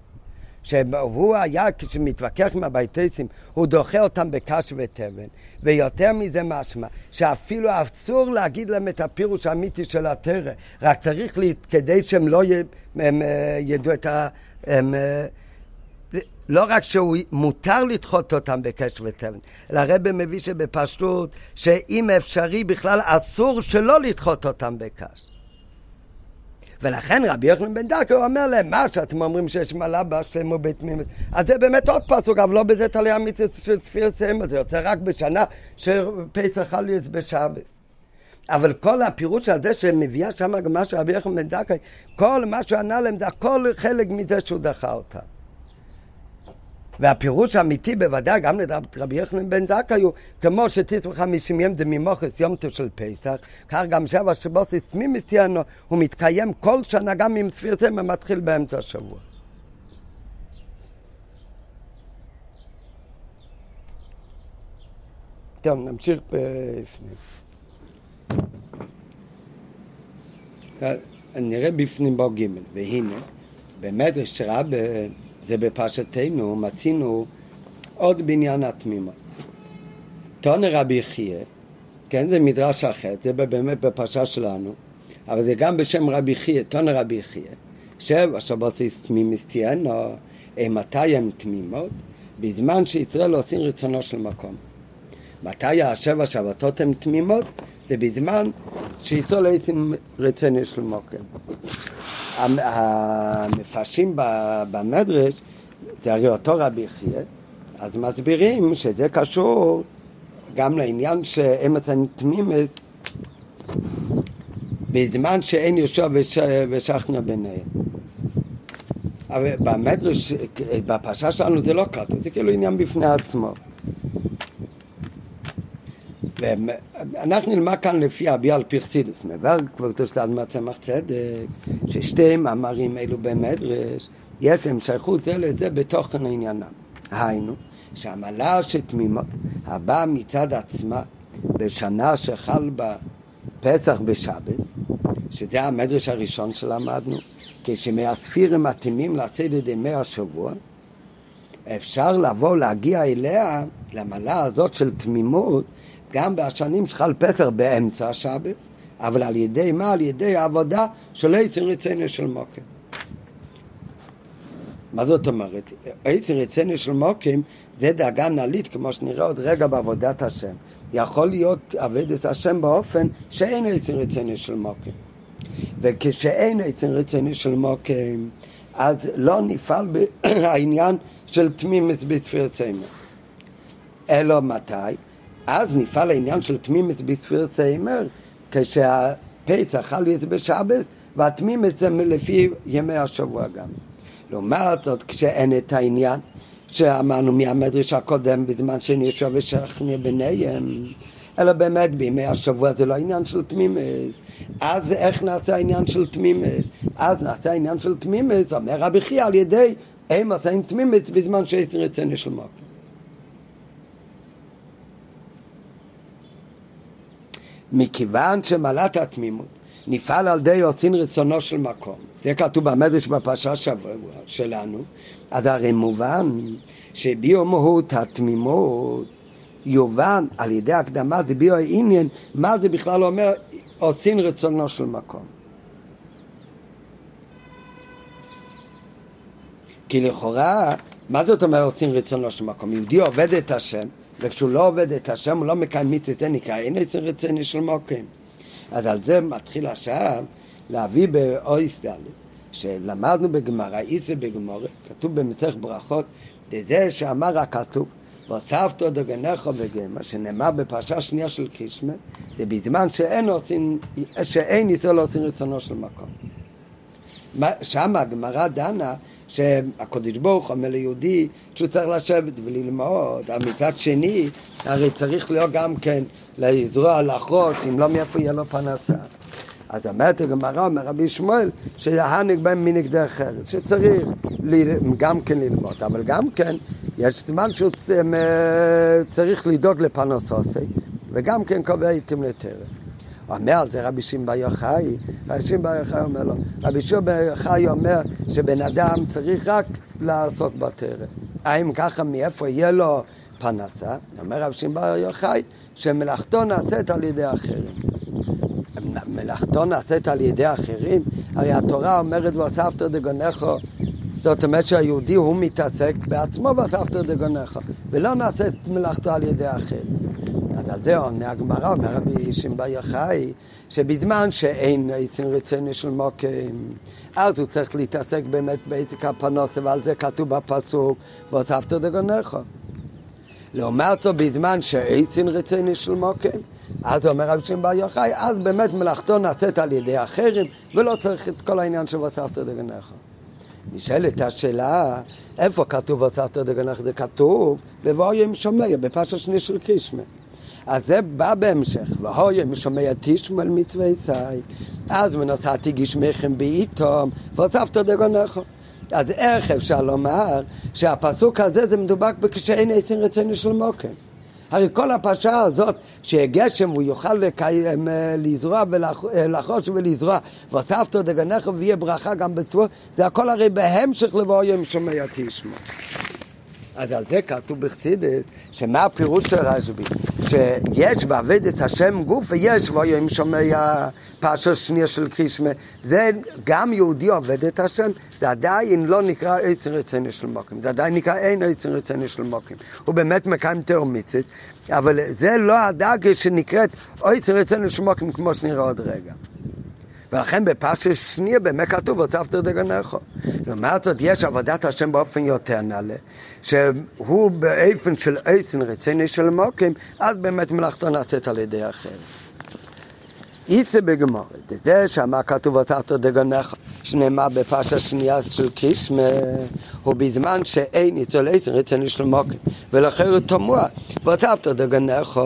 שהוא היה, כשמתווכח עם הביתסים, הוא דוחה אותם בקש ותבן. ויותר מזה משמע, שאפילו אסור להגיד להם את הפירוש האמיתי של התרא, רק צריך לי, כדי שהם לא י, הם, אה, ידעו את ה... הם, אה, לא רק שהוא מותר לדחות אותם בקש ותבן, אלא הרב מביא שבפשטות, שאם אפשרי בכלל אסור שלא לדחות אותם בקש. ולכן רבי יוחנן בן דקה אומר להם, מה שאתם אומרים שיש מעלה בהשם ובתמימות, אז זה באמת עוד פסוק, אבל לא בזה תלוי המצווה של ספיר סיימה, זה יוצא רק בשנה שפסח חליץ בשבת. אבל כל הפירוש הזה שמביאה שם הגמרא של רבי יוחנן בן זכאי, כל מה שהוא ענה להם זה הכל חלק מזה שהוא דחה אותם. והפירוש האמיתי בוודאי גם לדעת רבי יחנן בן זכאי הוא כמו יום זה ממוחס יום טוב של פסח, כך גם שבע שבוסיס תמימיס ינו הוא מתקיים כל שנה גם אם ספיר זה מתחיל באמצע השבוע. טוב, נמשיך בפנים. נראה בפנים בו ג' והנה, במדרש רבה זה בפרשתנו, מצינו עוד בעניין התמימות. טונה רבי חייא, כן, זה מדרש אחר, זה באמת בפרשה שלנו, אבל זה גם בשם רבי חייא, טונה רבי חייא, שבע שבוסיס תמימיס תהיינו, מתי הם תמימות? בזמן שישראל עושים רצונו של מקום. מתי השבע שבתות הן תמימות? זה בזמן שישראל עושים רצונו של מקום. המפרשים במדרש, זה הרי אותו רבי יחיא, אז מסבירים שזה קשור גם לעניין שאמת הנתמימת בזמן שאין יהושע ושכנע ביניהם. אבל במדרש, בפרשה שלנו זה לא כתוב, זה כאילו עניין בפני עצמו. ואנחנו נלמד כאן לפי אבי על פרסידס, מבר כבר תושלד מצמח צדק, ששתי מאמרים אלו במדרש, יש להם שייכות זה לזה בתוכן עניינם. היינו, שהמעלה שתמימות הבאה מצד עצמה בשנה שחל בה פסח בשבת, שזה המדרש הראשון שלמדנו, כשמהספירים מתאימים לצד ימי השבוע, אפשר לבוא, להגיע אליה, למעלה הזאת של תמימות, גם בשנים שחל פסח באמצע השבת, אבל על ידי מה? על ידי העבודה של עצם רצינו של מוקים. מה זאת אומרת? עצם רצינו של מוקים זה דאגה נעלית, כמו שנראה עוד רגע בעבודת השם. יכול להיות עבודת השם באופן שאין עצם רצינו של מוקים. וכשאין עצם רצוני של מוקים, אז לא נפעל העניין של תמימת בספיר צמר. אלא מתי? אז נפעל העניין של תמימת בספיר צמר, כשהפסח חל להיות בשבת, והתמימת זה לפי ימי השבוע גם. לעומת זאת, כשאין את העניין שאמרנו מהמדרש הקודם בזמן שנשאר ושכנע ביניהם אלא באמת בימי השבוע זה לא עניין של תמימס. אז איך נעשה העניין של תמימס? אז נעשה העניין של תמימס, אומר רבי חייא על ידי הם עושים תמימס בזמן שיש רצוני של מוקר. מכיוון שמעלת התמימות נפעל על ידי יוצאים רצונו של מקום, זה כתוב במדרש בפרשה שבוע שלנו, אז הרי מובן שביומהות התמימות יובן על ידי הקדמת ביו העניין מה זה בכלל אומר עושים רצונו של מקום. כי לכאורה, מה זאת אומרת עושים רצונו של מקום? יהודי עובד את השם, וכשהוא לא עובד את השם הוא לא מקיים מצווה, זה נקרא אין עושים רצונו של מקום. אז על זה מתחיל עכשיו להביא באויס ד' שלמדנו בגמרא, איסה בגמרא, כתוב במסך ברכות, זה שאמר הכתוב והוספת דגנך וגמה, שנאמר בפרשה שנייה של קישמה, זה בזמן שאין, עושים, שאין ישראל עושים רצונו של מקום. שם הגמרא דנה שהקדוש ברוך אומר ליהודי שהוא צריך לשבת וללמוד, אבל מצד שני הרי צריך להיות גם כן לזרוע, לחרוש, אם לא מאיפה יהיה לו פרנסה. אז אומרת הגמרא, אומר רבי שמואל, שהנהג בהם מנהג דרך ארץ, שצריך גם כן ללמוד, אבל גם כן יש זמן שהוא צריך לדאוג לפרנסוסי, וגם כן קובע איתם לטרם. אומר על זה רבי שמעון יוחאי, רבי שמעון יוחאי אומר לו, רבי שמעון יוחאי אומר שבן אדם צריך רק לעסוק בטרם. האם ככה מאיפה יהיה לו פרנסה? אומר רבי שמעון יוחאי שמלאכתו נעשית על ידי אחרים. מלאכתו נעשית על ידי אחרים? הרי התורה אומרת והוספת דגונכו זאת אומרת שהיהודי הוא מתעסק בעצמו בסבתא דגונך, ולא נעשה את מלאכתו על ידי אחר. אז על זה עונה הגמרא, אומר רבי שמבה יחי, שבזמן שאין עצם רציני של מוקים, אז הוא צריך להתעסק באמת בעסק הפנוס, ועל זה כתוב בפסוק, והוספתא דגונך. לעומת זאת, בזמן שעצם רציני של מוקים, אז אומר רבי שמבה יוחאי, אז באמת מלאכתו נעשית על ידי אחרים, ולא צריך את כל העניין של וסבתא דגנך. נשאלת השאלה, איפה כתוב הוצאת דגנך? זה כתוב בבואי שומע, בפרשה שני של קרישמה. אז זה בא בהמשך, והוי שומע תשמעאל מצווה ישי, אז ונוסעתי גשמיכם בעיתום, והוספת דגונך. אז איך אפשר לומר שהפסוק הזה זה מדובק בכשאין עשין רצינו של מוקם? הרי כל הפרשה הזאת, שגשם הוא יוכל לקיים, אה, לזרוע ולחוש אה, ולזרוע, והוספתו דגנך ויהיה ברכה גם בתבוא, זה הכל הרי בהמשך לבוא יום שומע תשמע. אז על זה כתוב בחסידס, שמה הפירוש של רשב"י? שיש בעבודת השם גוף ויש בו יום שומע פרשה שנייה של קרישמה. זה גם יהודי עובד את השם, זה עדיין לא נקרא עצר רציני של מוקים, זה עדיין נקרא אין עצר רציני של מוקים. הוא באמת מקיים תאומיצס, אבל זה לא הדאגה שנקראת עצר רציני של מוקים כמו שנראה עוד רגע. ולכן בפרשת שנייה באמת כתוב הוספת דגנך. לעומת זאת יש עבודת השם באופן יותר נעלה, שהוא באופן של עצן רציני של מוקים, אז באמת מלאכתו נעשית על ידי אחר. איצה בגמורת, זה שאמר כתוב הוספת דגנך, שנאמר בפרשה שנייה של קישמה, בזמן שאין ניצול עצן רציני של מוקים, ולכן הוא תמוה, והוספת דגנך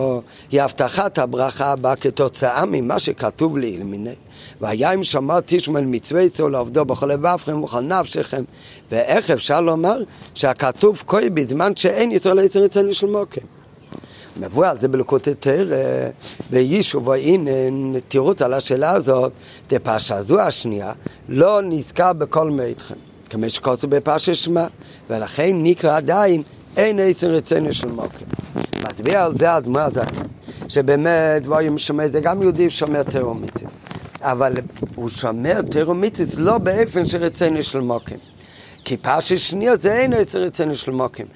היא הבטחת הברכה הבאה כתוצאה ממה שכתוב לי למיני. והיה אם שמע תשמעאל מצווה יצאו לעובדו בכל לבבכם ובכל נפשכם ואיך אפשר לומר שהכתוב כוי בזמן שאין יצאו לעצר רצוני של מוקם מבוא על זה בלקוטי תרא, וישו והנה תירוץ על השאלה הזאת, דפרשה זו השנייה, לא נזכר בכל מאיתכם, כמו שכתוב בפרשה שמע, ולכן נקרא עדיין אין עצם רצינו של מוקר. מצביע על זה האדמו"ר הזקן, שבאמת, דברים שומע, זה גם יהודי שומע תירומיציס. אבל הוא שומר תירומיציס לא באופן של רצינו של מוקים. כי פרשה שנייה זה אין עשר רצינו של מוקים.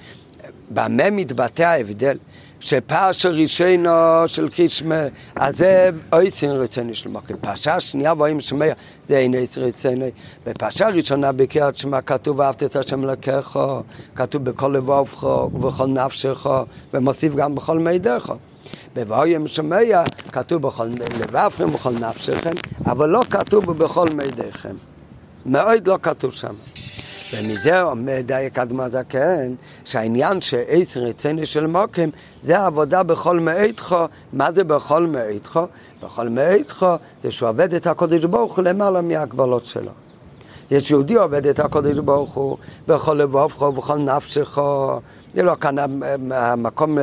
במה מתבטא ההבדל? שפרשה ראשינו של קרישמה, אז זה אויסין רצוני של מוקר. פרשה שנייה ואוהים שמע, זה אין אויסין רצוני. בפרשה ראשונה בקריאת שמע כתוב ואהבת את השם לקחו, כתוב בכל לבובך ובכל נפשך, ומוסיף גם בכל מידך. בבואם שמע כתוב בכל לבבכם ובכל נפשכם, אבל לא כתוב בכל מידיכם. מאוד לא כתוב שם. ומזה אומר דייק אדמה זקן, שהעניין שעץ רציני של מוקם זה העבודה בכל מאיתך. מה זה בכל מאיתך? בכל מאיתך זה שהוא עובד את הקודש ברוך הוא למעלה מהגבלות שלו. יש יהודי עובד את הקודש ברוך הוא בכל לבובך ובכל נפשך זה לא כאן המקום,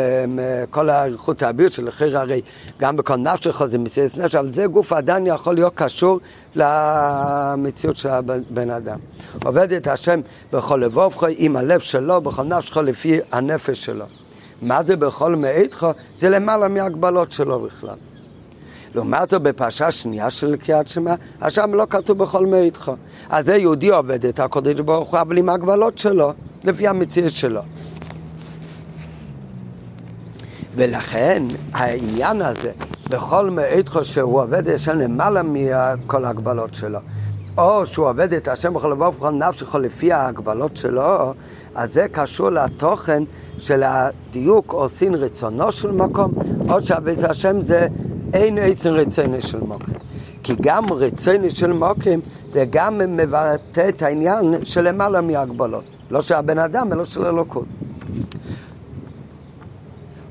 כל האריכות האביר של החיר הרי גם בכל נפשך זה מציאות נפש, אבל זה גוף עדיין יכול להיות קשור למציאות של הבן אדם. עובד את השם בכל לבובך עם הלב שלו, בכל נפשך לפי הנפש שלו. מה זה בכל מאיתך? זה למעלה מהגבלות שלו בכלל. לעומת זאת בפרשה שנייה של קריאת שמע, השם לא כתוב בכל מאיתך. אז זה יהודי עובד את הקודש ברוך הוא, אבל עם הגבלות שלו, לפי המציאות שלו. ולכן העניין הזה, בכל מאיתך שהוא עובד את השם למעלה מכל ההגבלות שלו, או שהוא עובד את השם בכל לבוא ובכל נפשך לפי ההגבלות שלו, אז זה קשור לתוכן של הדיוק סין רצונו של מקום, או שעבד את השם זה אין עצם רצונו של מקום. כי גם רצונו של מקום זה גם מבטא את העניין של למעלה מהגבלות. לא של הבן אדם, אלא של אלוקות.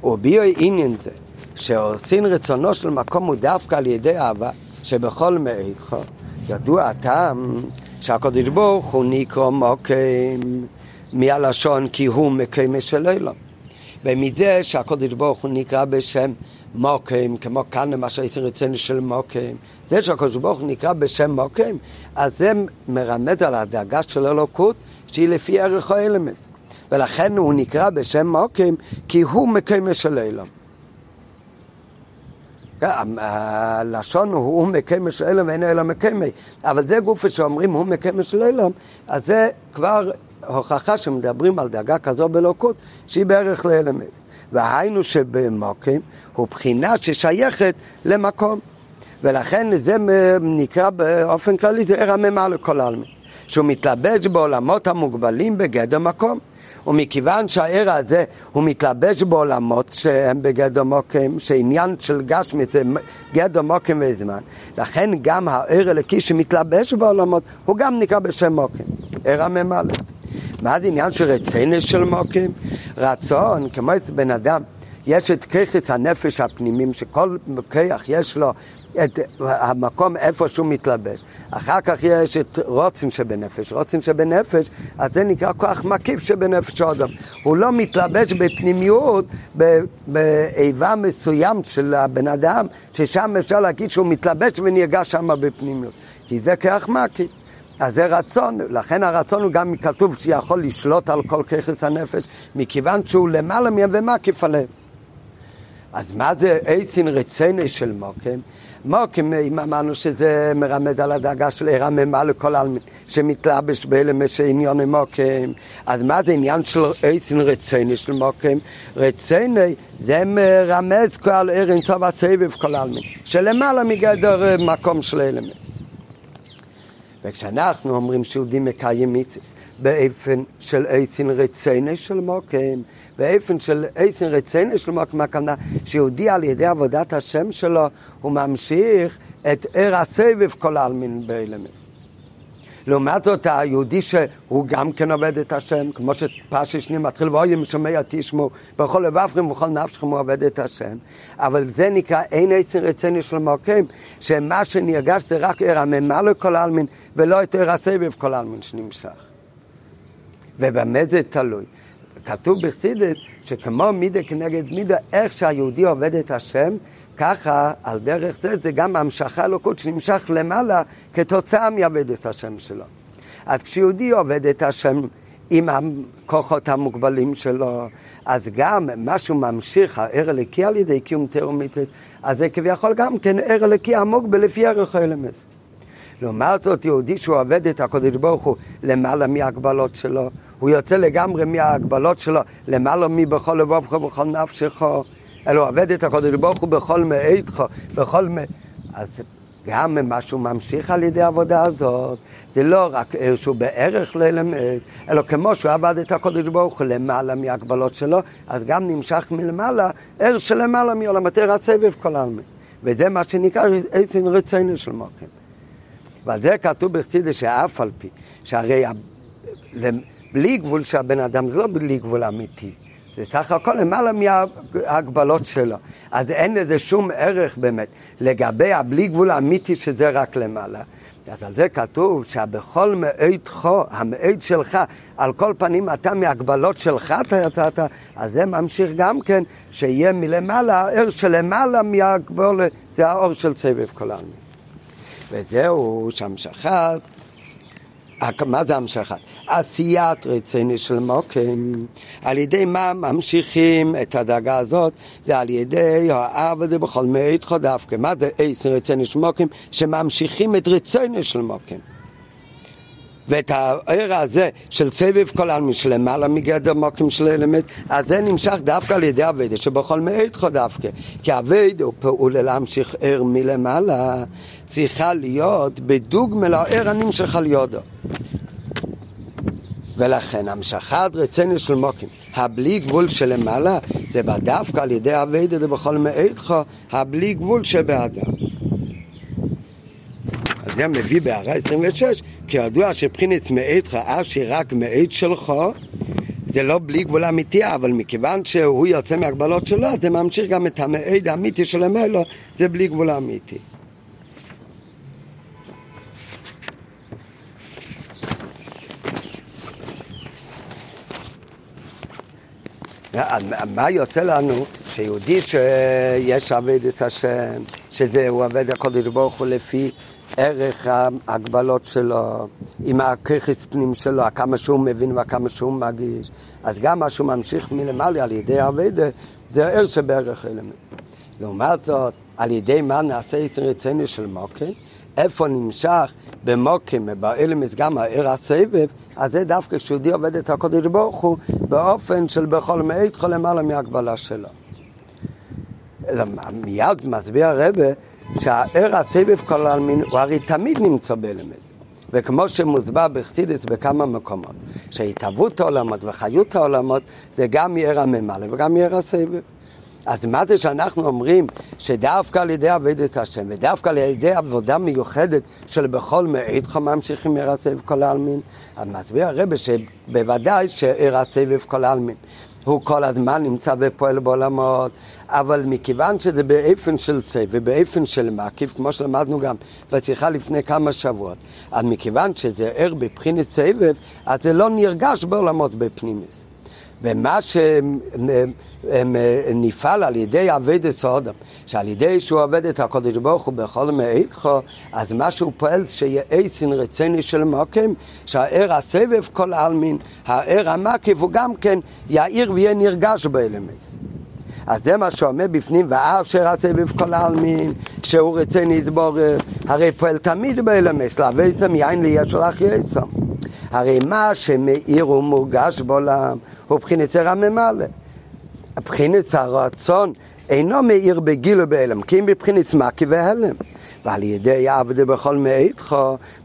וביואי עניין זה, שעושים רצונו של מקום הוא דווקא על ידי אהבה, שבכל מאיתך ידוע הטעם שהקדוש ברוך הוא נקרא מוקים מהלשון כי הוא מקיים של אלו. ומזה שהקדוש ברוך הוא נקרא בשם מוקים, כמו כאן למשל עשר רצונו של מוקים, זה שהקדוש ברוך הוא נקרא בשם מוקים, אז זה מרמז על הדאגה של אלוקות שהיא לפי ערך האלמס. ולכן הוא נקרא בשם מוקים, כי הוא מקיימה של אילם. הלשון הוא מקיימה של אילם ואין אילם מקיימה, אבל זה גוף שאומרים הוא מקיימה של אילם, אז זה כבר הוכחה שמדברים על דאגה כזו בלוקות, שהיא בערך לאלמס. והיינו שבמוקים הוא בחינה ששייכת למקום. ולכן זה נקרא באופן כללי, זה ער הממה לכל העלמין. שהוא מתלבש בעולמות המוגבלים בגדר מקום. ומכיוון שהער הזה הוא מתלבש בעולמות שהם בגדר מוקים, שעניין של גשמי זה גדר מוקים וזמן, לכן גם הער אלוקי שמתלבש בעולמות הוא גם נקרא בשם מוקים, ער הממלא. מה זה עניין של רציני של מוקים? רצון, כמו אצל בן אדם, יש את ככס הנפש הפנימיים, שכל כיח יש לו את המקום איפה שהוא מתלבש. אחר כך יש את רוצן שבנפש. רוצן שבנפש, אז זה נקרא כוח מקיף שבנפש האדם. הוא לא מתלבש בפנימיות, באיבה מסוים של הבן אדם, ששם אפשר להגיד שהוא מתלבש ונרגע שם בפנימיות. כי זה כוח מקיף. אז זה רצון, לכן הרצון הוא גם כתוב שיכול לשלוט על כל ככס הנפש, מכיוון שהוא למעלה מהם ומקיף עליהם. אז מה זה אייסין רציני של מוקם? מוקם, אם אמרנו שזה מרמז על הדאגה של הרממה לכל העלמין, שמתלבש באלה שעניון מוקם, אז מה זה עניין של אייסין רציני של מוקם? רציני זה מרמז כל ער אינסוף הסבב כל העלמין, שלמעלה מגדר מקום של אלמנט. וכשאנחנו אומרים שיהודים מקיים מצווה באופן של אייסין רציני של מוקם, באופן של אייסין רציני של מוקם, הכוונה שיהודי על ידי עבודת השם שלו, הוא ממשיך את ער הסבב כל העלמין באלמס. לעומת זאת, היהודי שהוא גם כן עובד את השם, כמו שפרשי שני מתחיל, ואוים שומע תשמעו, בכל לבבכם ובכל נפשכם הוא עובד את השם. אבל זה נקרא אין עצם רציני של מוקים, שמה שנרגש זה רק ער הממה לכל העלמין, ולא את ער הסבב כל העלמין שנמשך. ובמה זה תלוי? כתוב בחסידס שכמו מידה כנגד מידה, איך שהיהודי עובד את השם, ככה, על דרך זה, זה גם המשכה אלוקות שנמשך למעלה כתוצאה מעבודת השם שלו. אז כשיהודי עובד את השם עם הכוחות המוגבלים שלו, אז גם משהו ממשיך, הער אלוקי על ידי קיום תאומיתת, אז זה כביכול גם כן ער אלוקי עמוק בלפי ערך האלמס. לעומת זאת, יהודי שהוא עובד את הקדוש ברוך הוא למעלה מההגבלות שלו, הוא יוצא לגמרי מההגבלות שלו, למעלה מבכל לבבך ובכל נפשך, אלא עובד את הקדוש ברוך הוא בכל מאיתך, בכל מ... אז גם מה שהוא ממשיך על ידי העבודה הזאת, זה לא רק שהוא בערך ללמד, אלא כמו שהוא עבד את הקודש ברוך הוא למעלה מהגבלות שלו, אז גם נמשך מלמעלה ער שלמעלה מעולמת ער הסבב כל העלמין. וזה מה שנקרא איזן רצינו של מוקים. ועל זה כתוב בחסידה שאף על פי, שהרי בלי גבול של הבן אדם זה לא בלי גבול אמיתי. זה סך הכל למעלה מההגבלות שלו. אז אין לזה שום ערך באמת. לגבי הבלי גבול האמיתי שזה רק למעלה. אז על זה כתוב שבכל מאיתך, המאית שלך, על כל פנים אתה מהגבלות שלך אתה יצאת, אז זה ממשיך גם כן, שיהיה מלמעלה, הער שלמעלה מהגבול, זה האור של סבב כל העלמין. וזהו שהמשכת מה זה המשכת? עשיית רציני של מוקם. על ידי מה ממשיכים את הדאגה הזאת? זה על ידי העבודה בכל מאיתך דווקא. מה זה עשר רציני של מוקם? שממשיכים את רציני של מוקם. ואת הער הזה של סבב כל העלמין שלמעלה מגדר מוקים של אלמנט, אז זה נמשך דווקא על ידי אביידה שבכל מאיתך דווקא. כי אביידה הוא פעולה להמשיך ער מלמעלה, צריכה להיות בדוגמה לער הנמשך על יודו. ולכן המשכת רצינו של מוקים, הבלי גבול שלמעלה, זה דווקא על ידי אביידה בכל מאיתך, הבלי גבול שבאדם. זה מביא בהערה 26, כי ידוע שבחינת מאיתך, אף שרק מאית שלך, זה לא בלי גבול אמיתי, אבל מכיוון שהוא יוצא מהגבלות שלו, זה ממשיך גם את המעיד האמיתי של המלו, זה בלי גבול אמיתי. מה יוצא לנו? שיהודי שיש עבד את השם, שזה הוא עבד הקודש ברוך הוא לפי ערך ההגבלות שלו, עם הככס פנים שלו, כמה שהוא מבין וכמה שהוא מגיש, אז גם מה שהוא ממשיך מלמעלה על ידי אביידה, זה ער שבערך אלמנט. לעומת זאת, על ידי מה נעשה יצר רצינו של מוקר, איפה נמשך במוקים, באלמנט גם הער הסבב, אז זה דווקא כשיהודי עובד את הקודש ברוך הוא באופן של בכל מאיתך למעלה מהגבלה שלו. מיד מסביר הרבה שהער הסבב כל העלמין הוא הרי תמיד נמצא באלמז. וכמו שמוסבר בחסידס בכמה מקומות, שהתהוות העולמות וחיות העולמות זה גם מער הממלא וגם מער הסבב. אז מה זה שאנחנו אומרים שדווקא על ידי עבודת השם ודווקא על ידי עבודה מיוחדת של בכל מעידך ממשיכים ער הסבב כל העלמין? אז מסביר הרבה שבוודאי שער הסבב כל העלמין. הוא כל הזמן נמצא ופועל בעולמות, אבל מכיוון שזה באופן של צא ובאופן של מקיף, כמו שלמדנו גם בשיחה לפני כמה שבועות, אז מכיוון שזה ער בבחינת סבב, אז זה לא נרגש בעולמות בפנימיס. ומה שנפעל על ידי אבד סודם, שעל ידי שהוא עובד את הקודש ברוך הוא בכל מאיתך, אז מה שהוא פועל אייסין רציני של מוקם, שהער הסבב כל עלמין, הער המקיף הוא גם כן יאיר ויהיה נרגש באלמס. אז זה מה שאומר בפנים, ואף הסבב כל העלמין, שהוא רציני יתבורר, הרי פועל תמיד באלמס, להביא יין ליש לך יסם. הרי מה שמאיר ומורגש בעולם הוא בחינת ער הממלא. בחינת הרצון אינו מאיר בגיל ובהלם, כי אם בבחינת מקי והלם. ועל ידי עבדי בכל מאיתך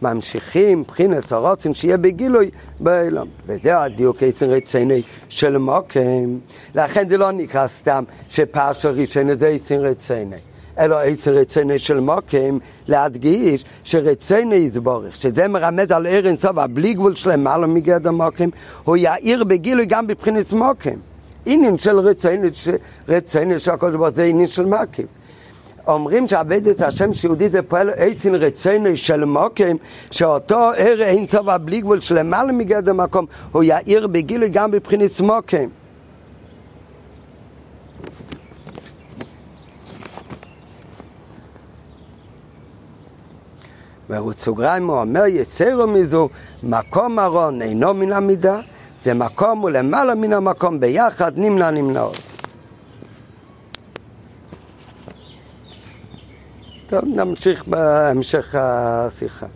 ממשיכים בחינת הרוצן שיהיה בגילוי בהלם. וזה הדיוק עצם רציני של מוקם. לכן זה לא נקרא סתם שפרשה ראשונה זה עצם רציני. אלא עצם רציני של מוקם, להדגיש שרציני יתבורך, שזה מרמז על ער אינסוף, הבלי גבול שלהם מעלה מגדר מוקם, הוא יאיר בגילוי גם בבחינת מוקם. עניין של רציני, רציני של הקודש ברוך זה עניין של מקיף. אומרים שעבד השם שיהודי זה פועל עצין רציני של מוקם, שאותו ער אין סוף הבלי גבול שלמעלה מגדר מקום, הוא יאיר בגילוי גם בבחינת מוקם. ובסוגריים הוא אומר, יסרו מזו, מקום ארון אינו מן המידה, ומקום ולמעלה מן המקום ביחד נמנע נמנעות. טוב, נמשיך בהמשך השיחה.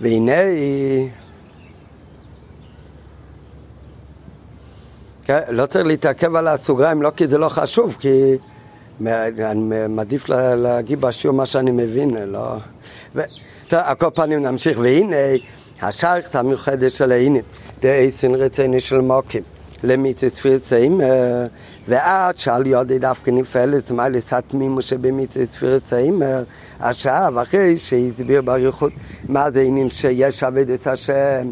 והנה כן, לא צריך להתעכב על הסוגריים, לא כי זה לא חשוב, כי אני מעדיף להגיד בשיעור מה שאני מבין, לא... ו... טוב, על כל פנים נמשיך, והנה השייכת המיוחדת של הנה, דאיסין רציני של מוקים. למיצי צפיר ציימר, ועד שעל יודי דווקא נפעלת מה לסתמימו שבמיצי צפיר ציימר, עכשיו, אחרי שהסביר באריכות מה זה עניין שיש עבד את השם,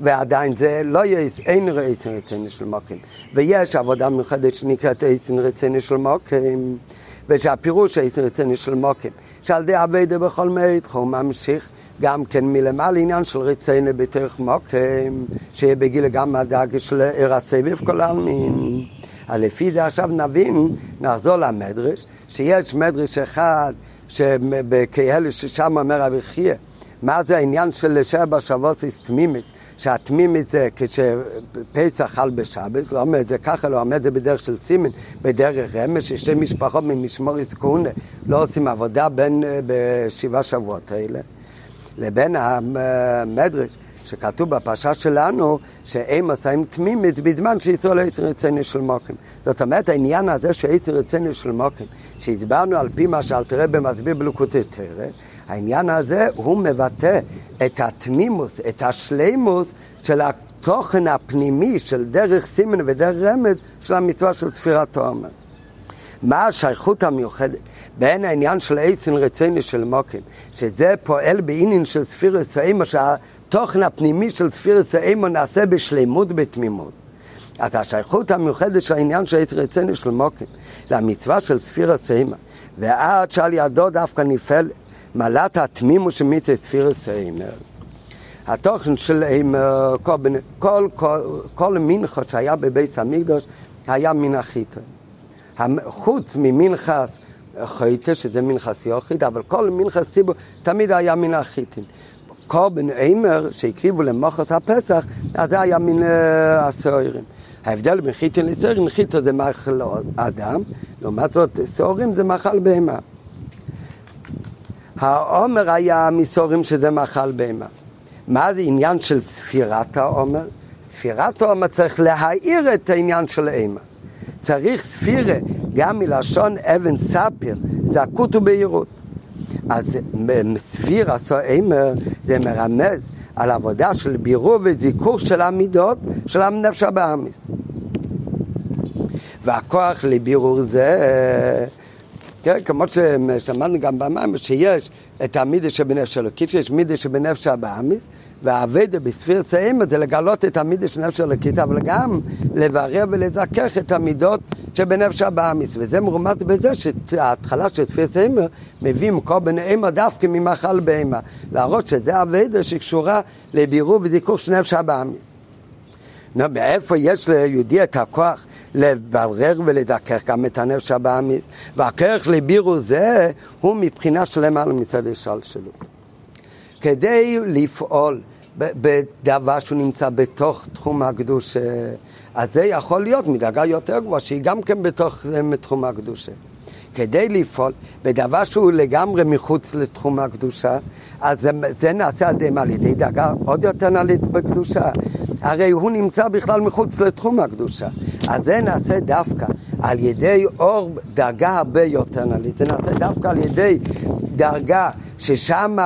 ועדיין זה לא יש, אין רצון רציני של מוקים. ויש עבודה מיוחדת שנקראת עשין רציני של מוקים, ושהפירוש רציני של מוקים, שעל די אבדה בכל מיני תחום ממשיך גם כן מלמעלה עניין של רציני בתוך מוקים, שיהיה בגיל גם הדאגה של עיר הסביב כל העלמין. אז לפי זה עכשיו נבין, נחזור למדרש, שיש מדרש אחד שבקהל ששם אומר רבי חייא, מה זה העניין של לשער בשבועות תמימית, שהתמימית זה כשפסח חל בשבת, לא אומר את זה ככה, לא אומר את זה בדרך של סימן, בדרך רמש, ששתי משפחות ממשמוריס כהונה לא עושים עבודה בין בשבעה שבועות האלה. לבין המדרש שכתוב בפרשה שלנו שהם עושים תמימית בזמן שישראל עשר רציני של מוקים. זאת אומרת העניין הזה שעשר רציני של מוקים, שהסברנו על פי מה שאלתרבה מסביר בלוקותי תרא, העניין הזה הוא מבטא את התמימוס, את השלימוס של התוכן הפנימי של דרך סימן ודרך רמז של המצווה של ספירת העומר. מה השייכות המיוחדת בין העניין של אייסן רציני של מוקים, שזה פועל בעניין של ספירס האימו, שהתוכן הפנימי של ספירס האימו נעשה בשלימות בתמימות. אז השייכות המיוחדת של העניין של אייסן רציני של מוקים, למצווה של ספירס האימו, ועד שעל ידו דווקא נפעל מעלת התמימות של מיתי ספירס האימו. התוכן של כל, כל, כל, כל מנחות שהיה בבית המקדוש היה מן החיטה. חוץ ממנחס חייטה, שזה מנחס יוחיד, אבל כל מנחס ציבור תמיד היה מן החיטין. קורבן עמר שהקריבו למוחס הפסח, אז זה היה מן הסוהרים. ההבדל בין חיטין לסוהרים, חיטה זה מאכל אדם, לעומת זאת סוהרים זה מאכל בהמה. העומר היה מסוהרים שזה מאכל בהמה. מה זה עניין של ספירת העומר? ספירת העומר צריך להאיר את העניין של האימה. צריך ספירה, גם מלשון אבן ספיר, זכות ובהירות. אז ספירה, סואמר, זה מרמז על עבודה של בירור וזיכוך של המידות של הנפש הבאמיס. והכוח לבירור זה, כן, כמו ששמענו גם במים, שיש את המידה שבנפש אלוקית, שיש מידה שבנפש הבאמיס, והאבדה בספיר צאימה זה לגלות את המידה של נפש אלוקית, אבל גם לברר ולזכך את המידות שבנפש הבאמיס. וזה מרומז בזה שההתחלה של ספיר צאימה מביאים כל בני אימה דווקא ממאכל בהמה. להראות שזה אבדה שקשורה לבירור וזיכוך של נפש הבאמיס. נו, מאיפה יש ליהודי את הכוח לברר ולזכך גם את הנפש הבאמיס? והכרך לבירור זה הוא מבחינה שלמה מצד השלשלות. כדי לפעול בדבר שהוא נמצא בתוך תחום הקדושה, אז זה יכול להיות מדרגה יותר גבוהה, שהיא גם כן בתוך תחום הקדושה. כדי לפעול בדבר שהוא לגמרי מחוץ לתחום הקדושה, אז זה, זה נעשה על ידי דרגה עוד יותר נעלית בקדושה. הרי הוא נמצא בכלל מחוץ לתחום הקדושה. אז זה נעשה דווקא על ידי אור דרגה הרבה יותר נעלית. זה נעשה דווקא על ידי דרגה ששם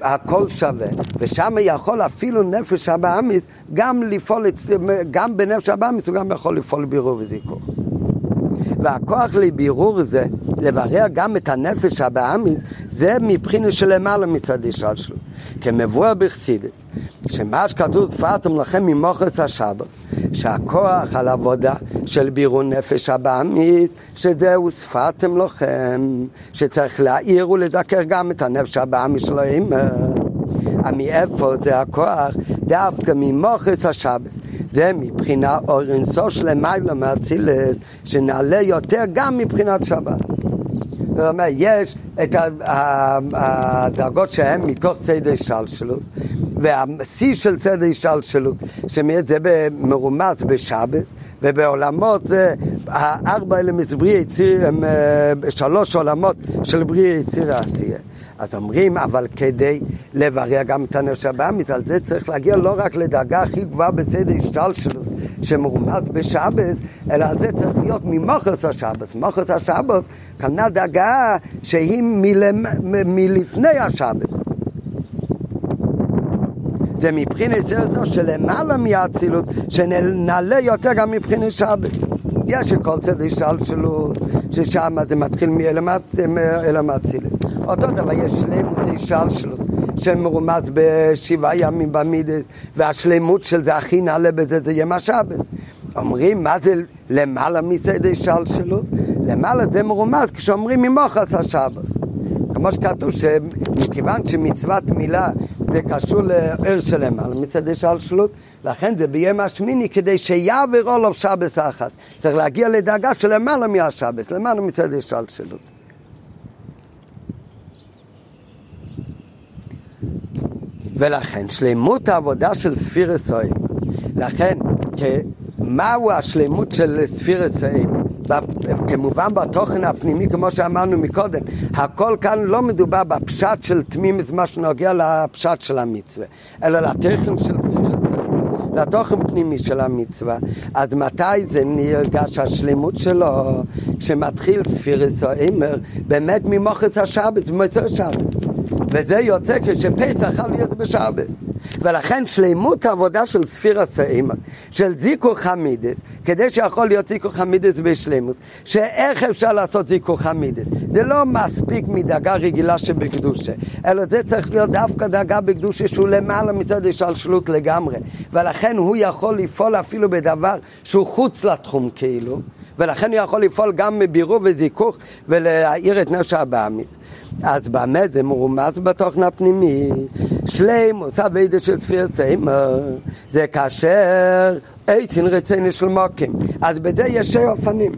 הכל שווה, ושם יכול אפילו נפש הבאמיס גם לפעול, גם בנפש הבאמיס הוא גם יכול לפעול בירור וזיכוך. והכוח לבירור זה, לברר גם את הנפש הבאמיס, זה מבחינה שלמעלה מצד השתלשלות. כמבואר בחסידס, שמה שכתוב שפרתם לכם ממוחס השבת, שהכוח על עבודה של בירור נפש הבאמיס, שזהו שפרתם לכם, שצריך להעיר ולדקר גם את הנפש הבאמיס של האמא. מאיפה זה הכוח? דווקא ממוחס השבת. זה מבחינה אור אינסו שלמעלה מאצילס, שנעלה יותר גם מבחינת שבת. זאת אומרת, יש את הדרגות שהן מתוך סדר השתלשלות, והשיא של סדר השתלשלות, שזה מרומז בשבס, ובעולמות זה הארבע אלה מזברי יציר הם אה, שלוש עולמות של בריא יציר העשייה. אז אומרים, אבל כדי לברר גם את הנפש הבאמית, על זה צריך להגיע לא רק לדרגה הכי גבוהה בצד השתלשלוס, שמרומז בשבס, אלא על זה צריך להיות ממוחס השבס. מוחס השבס, כנ"ל דרגה שהיא מלמ... מלפני השבס. זה מבחינת זה שלמעלה מהאצילות, שנעלה יותר גם מבחינת שבס. יש כל צד השתלשלות, ששם זה מתחיל מאלם אצילס. אותו דבר יש שלמות השתלשלות, שמרומז בשבעה ימים במידס, והשלמות של זה הכי נעלה בזה זה יום השבס. אומרים, מה זה למעלה מסד השתלשלות? למעלה זה מרומז כשאומרים ממוחס השבס. כמו שכתוב שמכיוון שמצוות מילה זה קשור לער שלם, על מצד השלשלות, לכן זה ביום השמיני כדי שיעבר עולו שבס אחת. צריך להגיע לדאגה של למעלה מהשבס, למעלה מצד השלשלות. ולכן שלמות העבודה של ספיר סועים, לכן מהו השלמות של ספיר סועים? כמובן בתוכן הפנימי, כמו שאמרנו מקודם, הכל כאן לא מדובר בפשט של תמימס, מה שנוגע לפשט של המצווה, אלא לתוכן של ספירת לתוכן פנימי של המצווה. אז מתי זה נרגש השלמות שלו? כשמתחיל ספירס או באמת ממוחץ השבת, במוצאי השבת. וזה יוצא כשפסח יכול להיות בשבת. ולכן שלמות העבודה של ספירה סאימה, של זיקו חמידס, כדי שיכול להיות זיקו חמידס בשלמות, שאיך אפשר לעשות זיקו חמידס? זה לא מספיק מדאגה רגילה שבקדושה, אלא זה צריך להיות דווקא דאגה בקדושה שהוא למעלה מצד השלשלות לגמרי, ולכן הוא יכול לפעול אפילו בדבר שהוא חוץ לתחום כאילו. ולכן הוא יכול לפעול גם מבירור וזיכוך ולהאיר את נפש הבאמיס. אז באמת זה מרומז בתוכן הפנימי. שלימוס אביידה של ספיר סיימר זה כאשר עצין רציני של מוקים. אז בזה יש שני אופנים.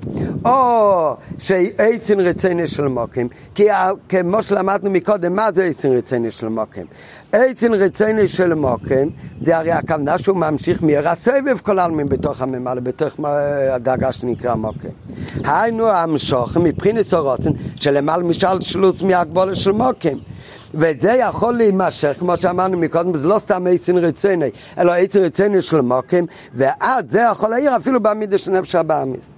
או שעצין רציני של מוקים, כי כמו שלמדנו מקודם, מה זה עצין רציני של מוקים? עצין רציני של מוקים, זה הרי הכוונה שהוא ממשיך מעיר הסבב כל העלמים בתוך הממלא, בתוך הדאגה שנקרא מוקים. היינו המשוך מבחינת הרוצן שלמעלה משל שלוץ מהגבולה של מוקים. וזה יכול להימשך, כמו שאמרנו מקודם, זה לא סתם עצין רציני, אלא עצין רציני של מוקים, ועד זה יכול להעיר אפילו בעמידה של נפש הבאמיס.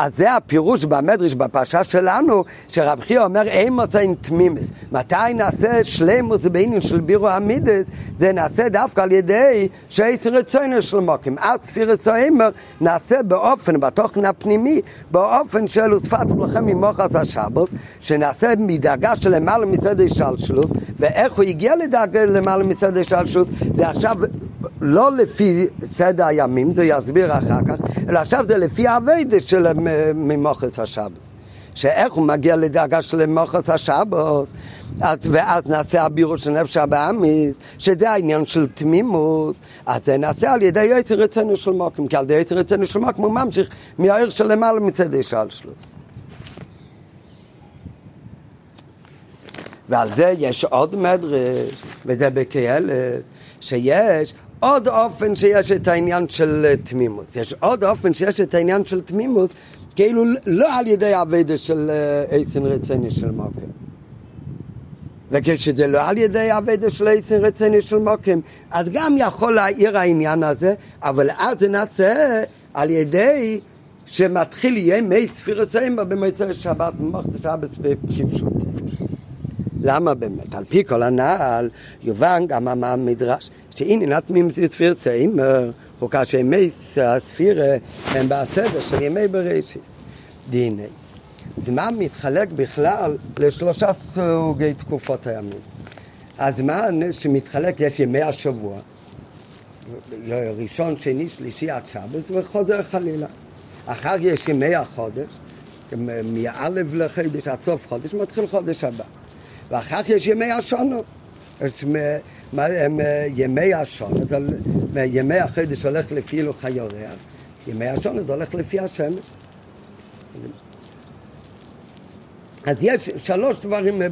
אז זה הפירוש במדרש בפרשה שלנו, שרב חייא אומר אין מוצא עם תמימס. מתי נעשה שלמוס בעניין של בירו המידס? זה נעשה דווקא על ידי שעשר רצונו של מוקים. אז ספיר רצוימר נעשה באופן, בתוכן הפנימי, באופן של ושפת לכם ממוחס השבוס, שנעשה מדאגה של למעלה מצד השלשלות, ואיך הוא הגיע לדאגה למעלה מצד השלשלות, זה עכשיו לא לפי סדר הימים, זה יסביר אחר כך, אלא עכשיו זה לפי האביידה של ממוחס השבוס. שאיך הוא מגיע לדאגה של ממוחס השבוס, אז, ואז נעשה הבירו של נפש הבאמיס, שזה העניין של תמימות, אז זה נעשה על ידי יצר רצונו של מוקים, כי על ידי יצר רצונו של מוקים הוא ממשיך מהעיר של למעלה מצדי שלשלות. ועל זה יש עוד מדרש, וזה בקהלת, שיש עוד אופן שיש את העניין של תמימות. יש עוד אופן שיש את העניין של תמימות, כאילו לא על ידי אביידה של עצם רציני של מוקם. וכשזה לא על ידי אביידה של עצם רציני של מוקם, אז גם יכול להעיר העניין הזה, אבל אז זה נעשה על ידי שמתחיל ימי ספירת סיימה במוצאי שבת, במחצה שבת בפשוט. למה באמת? על פי כל הנעל יובן גם המדרש שהנה נתמים ספיר סיימר הוא כאשר ימי הספירה הם בסדר של ימי בראשית. דיני. זמן מתחלק בכלל לשלושה סוגי תקופות הימים. הזמן שמתחלק, יש ימי השבוע, ראשון, שני, שלישי עד שבת, וחוזר חלילה. אחר יש ימי החודש, מאלף לחודש עד סוף חודש, מתחיל חודש הבא. ואחר יש ימי השונות. ימי השונות, ימי החודש הולך לפי הילוך היורח, ימי השונות הולך לפי השמש. אז יש שלוש דברים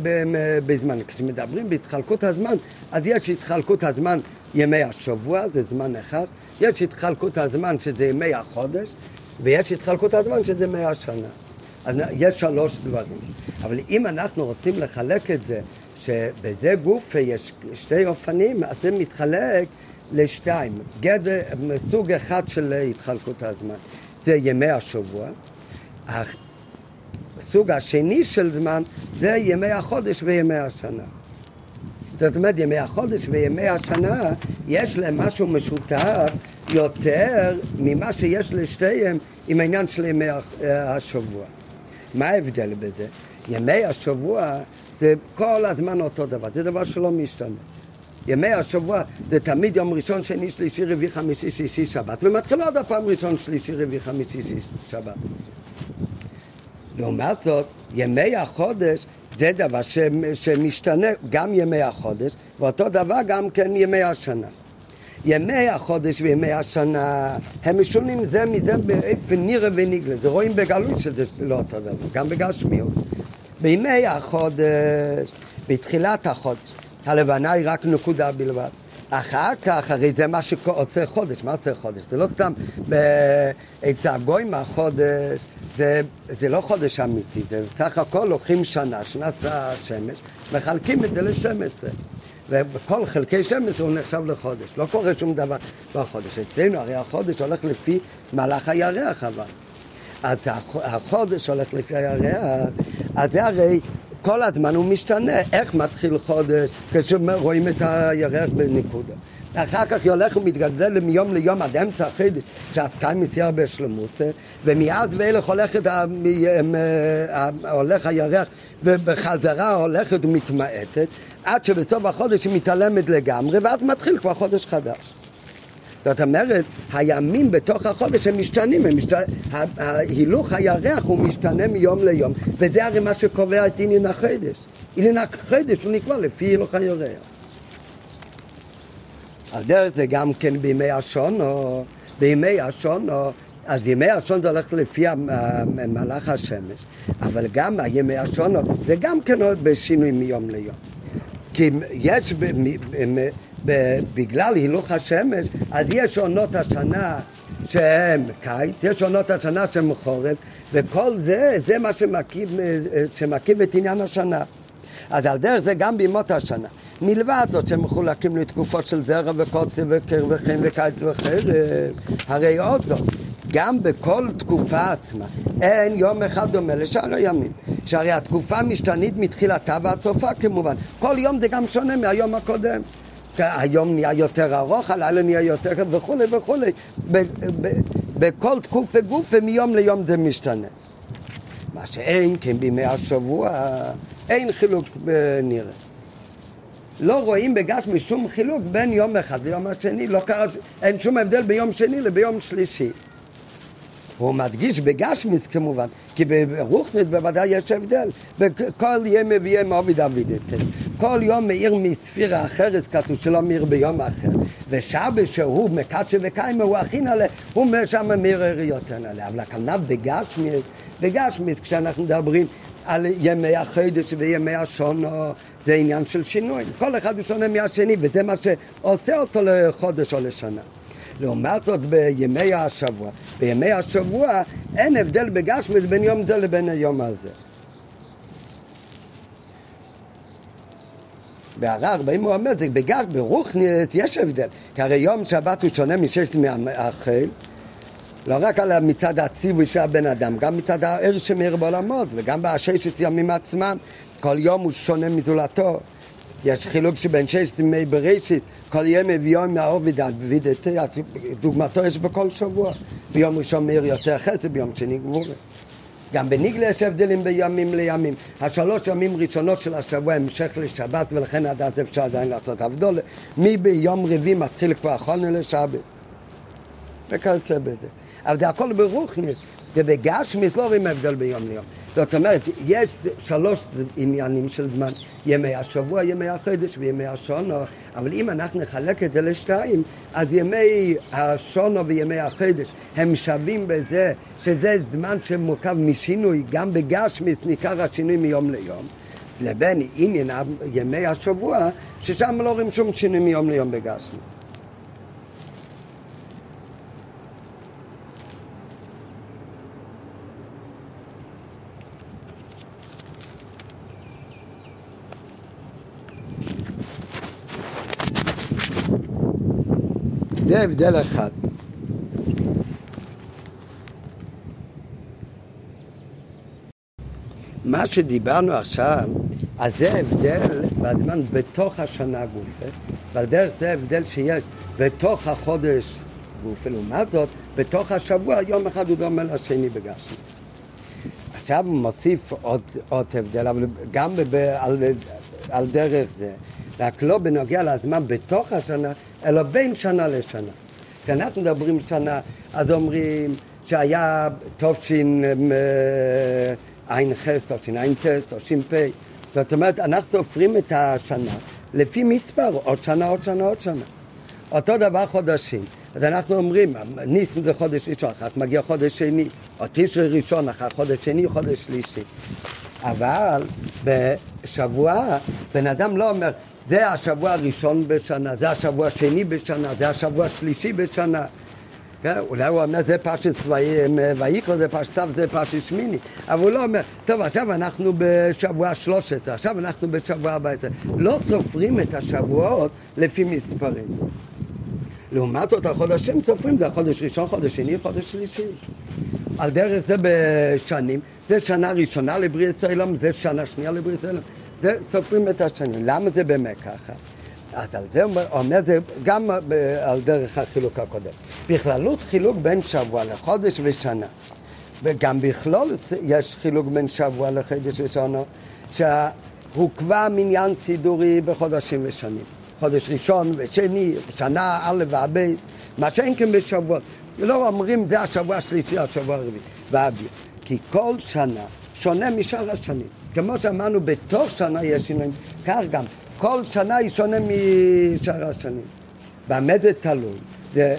בזמן, כשמדברים בהתחלקות הזמן, אז יש התחלקות הזמן, ימי השבוע, זה זמן אחד, יש התחלקות הזמן שזה ימי החודש, ויש התחלקות הזמן שזה מאה שנה. אז יש שלוש דברים. אבל אם אנחנו רוצים לחלק את זה, שבזה גוף יש שתי אופנים, אז זה מתחלק לשתיים. גדר, סוג אחד של התחלקות הזמן, זה ימי השבוע. הסוג השני של זמן זה ימי החודש וימי השנה. זאת אומרת, ימי החודש וימי השנה, יש להם משהו משותף יותר ממה שיש לשתיהם עם העניין של ימי השבוע. מה ההבדל בזה? ימי השבוע זה כל הזמן אותו דבר, זה דבר שלא משתנה. ימי השבוע זה תמיד יום ראשון, שני, שלישי, רביעי, חמישי, שישי, שבת, ומתחיל עוד הפעם ראשון, שלישי, רביעי, חמישי, שישי, שבת. לעומת זאת, ימי החודש זה דבר שמשתנה גם ימי החודש, ואותו דבר גם כן ימי השנה. ימי החודש וימי השנה הם משונים זה מזה באיפה נראה ונגלה. זה רואים בגלות שזה לא אותו דבר, גם בגשמיות. בימי החודש, בתחילת החודש, הלבנה היא רק נקודה בלבד. אחר כך, הרי זה מה שעושה חודש, מה עושה חודש? זה לא סתם אצל הגויים החודש, זה, זה לא חודש אמיתי, זה בסך הכל לוקחים שנה, שנת השמש, מחלקים את זה ל-12. ובכל חלקי שמש הוא נחשב לחודש, לא קורה שום דבר בחודש. אצלנו הרי החודש הולך לפי מהלך הירח אבל. אז החודש הולך לפי הירח, אז זה הרי כל הזמן הוא משתנה. איך מתחיל חודש כשרואים את הירח בנקודה? אחר כך הולך ומתגדל מיום ליום עד אמצע החידש, שהסקאי מצייר בשלמוסה, ומאז ואילך הולכת, הולך הירח ובחזרה הולכת ומתמעטת, עד שבסוף החודש היא מתעלמת לגמרי, ואז מתחיל כבר חודש חדש. זאת אומרת, הימים בתוך החודש הם משתנים, הם משת... ההילוך הירח הוא משתנה מיום ליום, וזה הרי מה שקובע את עניין החודש. עניין החודש הוא נקבע לפי הילוך הירח. על דרך זה גם כן בימי השונו, בימי השונו, אז ימי השון זה הולך לפי מהלך השמש, אבל גם ימי השונו זה גם כן בשינוי מיום ליום. כי יש, בגלל הילוך השמש, אז יש עונות השנה שהן קיץ, יש עונות השנה שהן חורף, וכל זה, זה מה שמקיף, שמקיף את עניין השנה. אז על דרך זה גם בימות השנה. מלבד זאת שמחולקים לתקופות של זרע וקוצר וקר וחן וקיץ וחרב, הרי עוד זאת, גם בכל תקופה עצמה אין יום אחד דומה לשאר הימים. שהרי התקופה משתנית מתחילתה ועד סופה כמובן. כל יום זה גם שונה מהיום הקודם. היום נהיה יותר ארוך, הלילה נהיה יותר וכולי וכולי. בכל תקופה גופה מיום ליום זה משתנה. מה שאין כן בימי השבוע, אין חילוק נראה. לא רואים בגשמי שום חילוק בין יום אחד ליום השני, לא קרה, אין שום הבדל ביום שני לביום שלישי. הוא מדגיש בגשמיץ כמובן, כי ברוחנית בוודאי יש הבדל. כל יום ויום עובד אבידתן. כל יום מאיר מספירה אחרת, כתוב שלא מאיר ביום אחר. ושבת שהוא מקדשה וקיימה, הוא הכי נעלה, הוא שם מאיר יותר נעלה. אבל הכוונה בגשמיץ, בגשמיץ כשאנחנו מדברים על ימי החודש וימי השונו, זה עניין של שינוי. כל אחד הוא שונה מהשני, וזה מה שעושה אותו לחודש או לשנה. לעומת זאת בימי השבוע. בימי השבוע אין הבדל בגשמית בין יום זה לבין היום הזה. בערר באים ואומר, זה בגר, ברוכניאס יש הבדל, כי הרי יום שבת הוא שונה מששת מהחיל, לא רק על מצד הציווי של הבן אדם, גם מצד הער שמאיר בעולמות, וגם בששת ימים עצמם, כל יום הוא שונה מזולתו. יש חילוק שבין ששת ימי בראשית, כל ימי ויום מהעובד עד וידתי, דוגמתו יש בכל שבוע. ביום ראשון מאיר יותר חסד, ביום שני גבורה. גם בניגלה יש הבדלים בימים לימים. השלוש ימים ראשונות של השבוע המשך לשבת, ולכן עד אז אפשר עדיין לעשות הבדולה. מי ביום רביעי מתחיל כבר אחרונה לשבת. וכיוצא בזה. אבל זה הכל ברוכניס, ובגשמיס לא רואים הבדל ביום ליום. זאת אומרת, יש שלוש עניינים של זמן, ימי השבוע, ימי החודש וימי השונו, אבל אם אנחנו נחלק את זה לשתיים, אז ימי השונו וימי החודש הם שווים בזה שזה זמן שמורכב משינוי, גם בגשמיס ניכר השינוי מיום ליום. לבין עניין ימי השבוע, ששם לא רואים שום שינוי מיום ליום בגשמיס. זה הבדל אחד. מה שדיברנו עכשיו, אז זה הבדל בזמן בתוך השנה גופה, ועל דרך זה הבדל שיש בתוך החודש גופה. לעומת זאת, בתוך השבוע יום אחד הוא דומה לשני בגשמי. עכשיו הוא מוסיף עוד, עוד הבדל, אבל גם ב, על, על דרך זה, רק לא בנוגע לזמן בתוך השנה, אלא בין שנה לשנה. כשאנחנו מדברים שנה, אז אומרים שהיה תופשין ע"ח, תופשין ע"ט, תופשין פ', זאת אומרת, אנחנו סופרים את השנה לפי מספר, עוד שנה, עוד שנה, עוד שנה. אותו דבר חודשים. אז אנחנו אומרים, ניסן זה חודש ראשון, אחר כך מגיע חודש שני, או תשרי ראשון, אחר חודש שני, חודש שלישי. אבל בשבוע, בן אדם לא אומר, זה השבוע הראשון בשנה, זה השבוע השני בשנה, זה השבוע השלישי בשנה. כן? אולי הוא אומר, זה פרשת ויקרא, זה פרשת צו, זה פרשת שמיני. אבל הוא לא אומר, טוב, עכשיו אנחנו בשבוע 13, עכשיו אנחנו בשבוע 14. לא סופרים את השבועות לפי מספרים. לעומת זאת, החודשים סופרים, זה החודש ראשון, חודש שני, חודש שלישי. על דרך זה בשנים, זה שנה ראשונה לבריאת העולם, זה שנה שנייה לבריאת העולם. זה סופרים את השנים. למה זה באמת ככה? אז על זה אומר, אומר זה גם על דרך החילוק הקודם. בכללות חילוק בין שבוע לחודש ושנה. וגם בכלול יש חילוק בין שבוע לחודש ושנה, שהוא כבר מניין סידורי בחודשים ושנים. חודש ראשון ושני, שנה א' והבייס, מה שאין כן בשבועות. לא אומרים זה השבוע השלישי, השבוע הרביעי. כי כל שנה שונה משאר השנים. כמו שאמרנו, בתוך שנה יש שינויים, כך גם כל שנה היא שונה משאר השנים. במה זה תלוי? זה,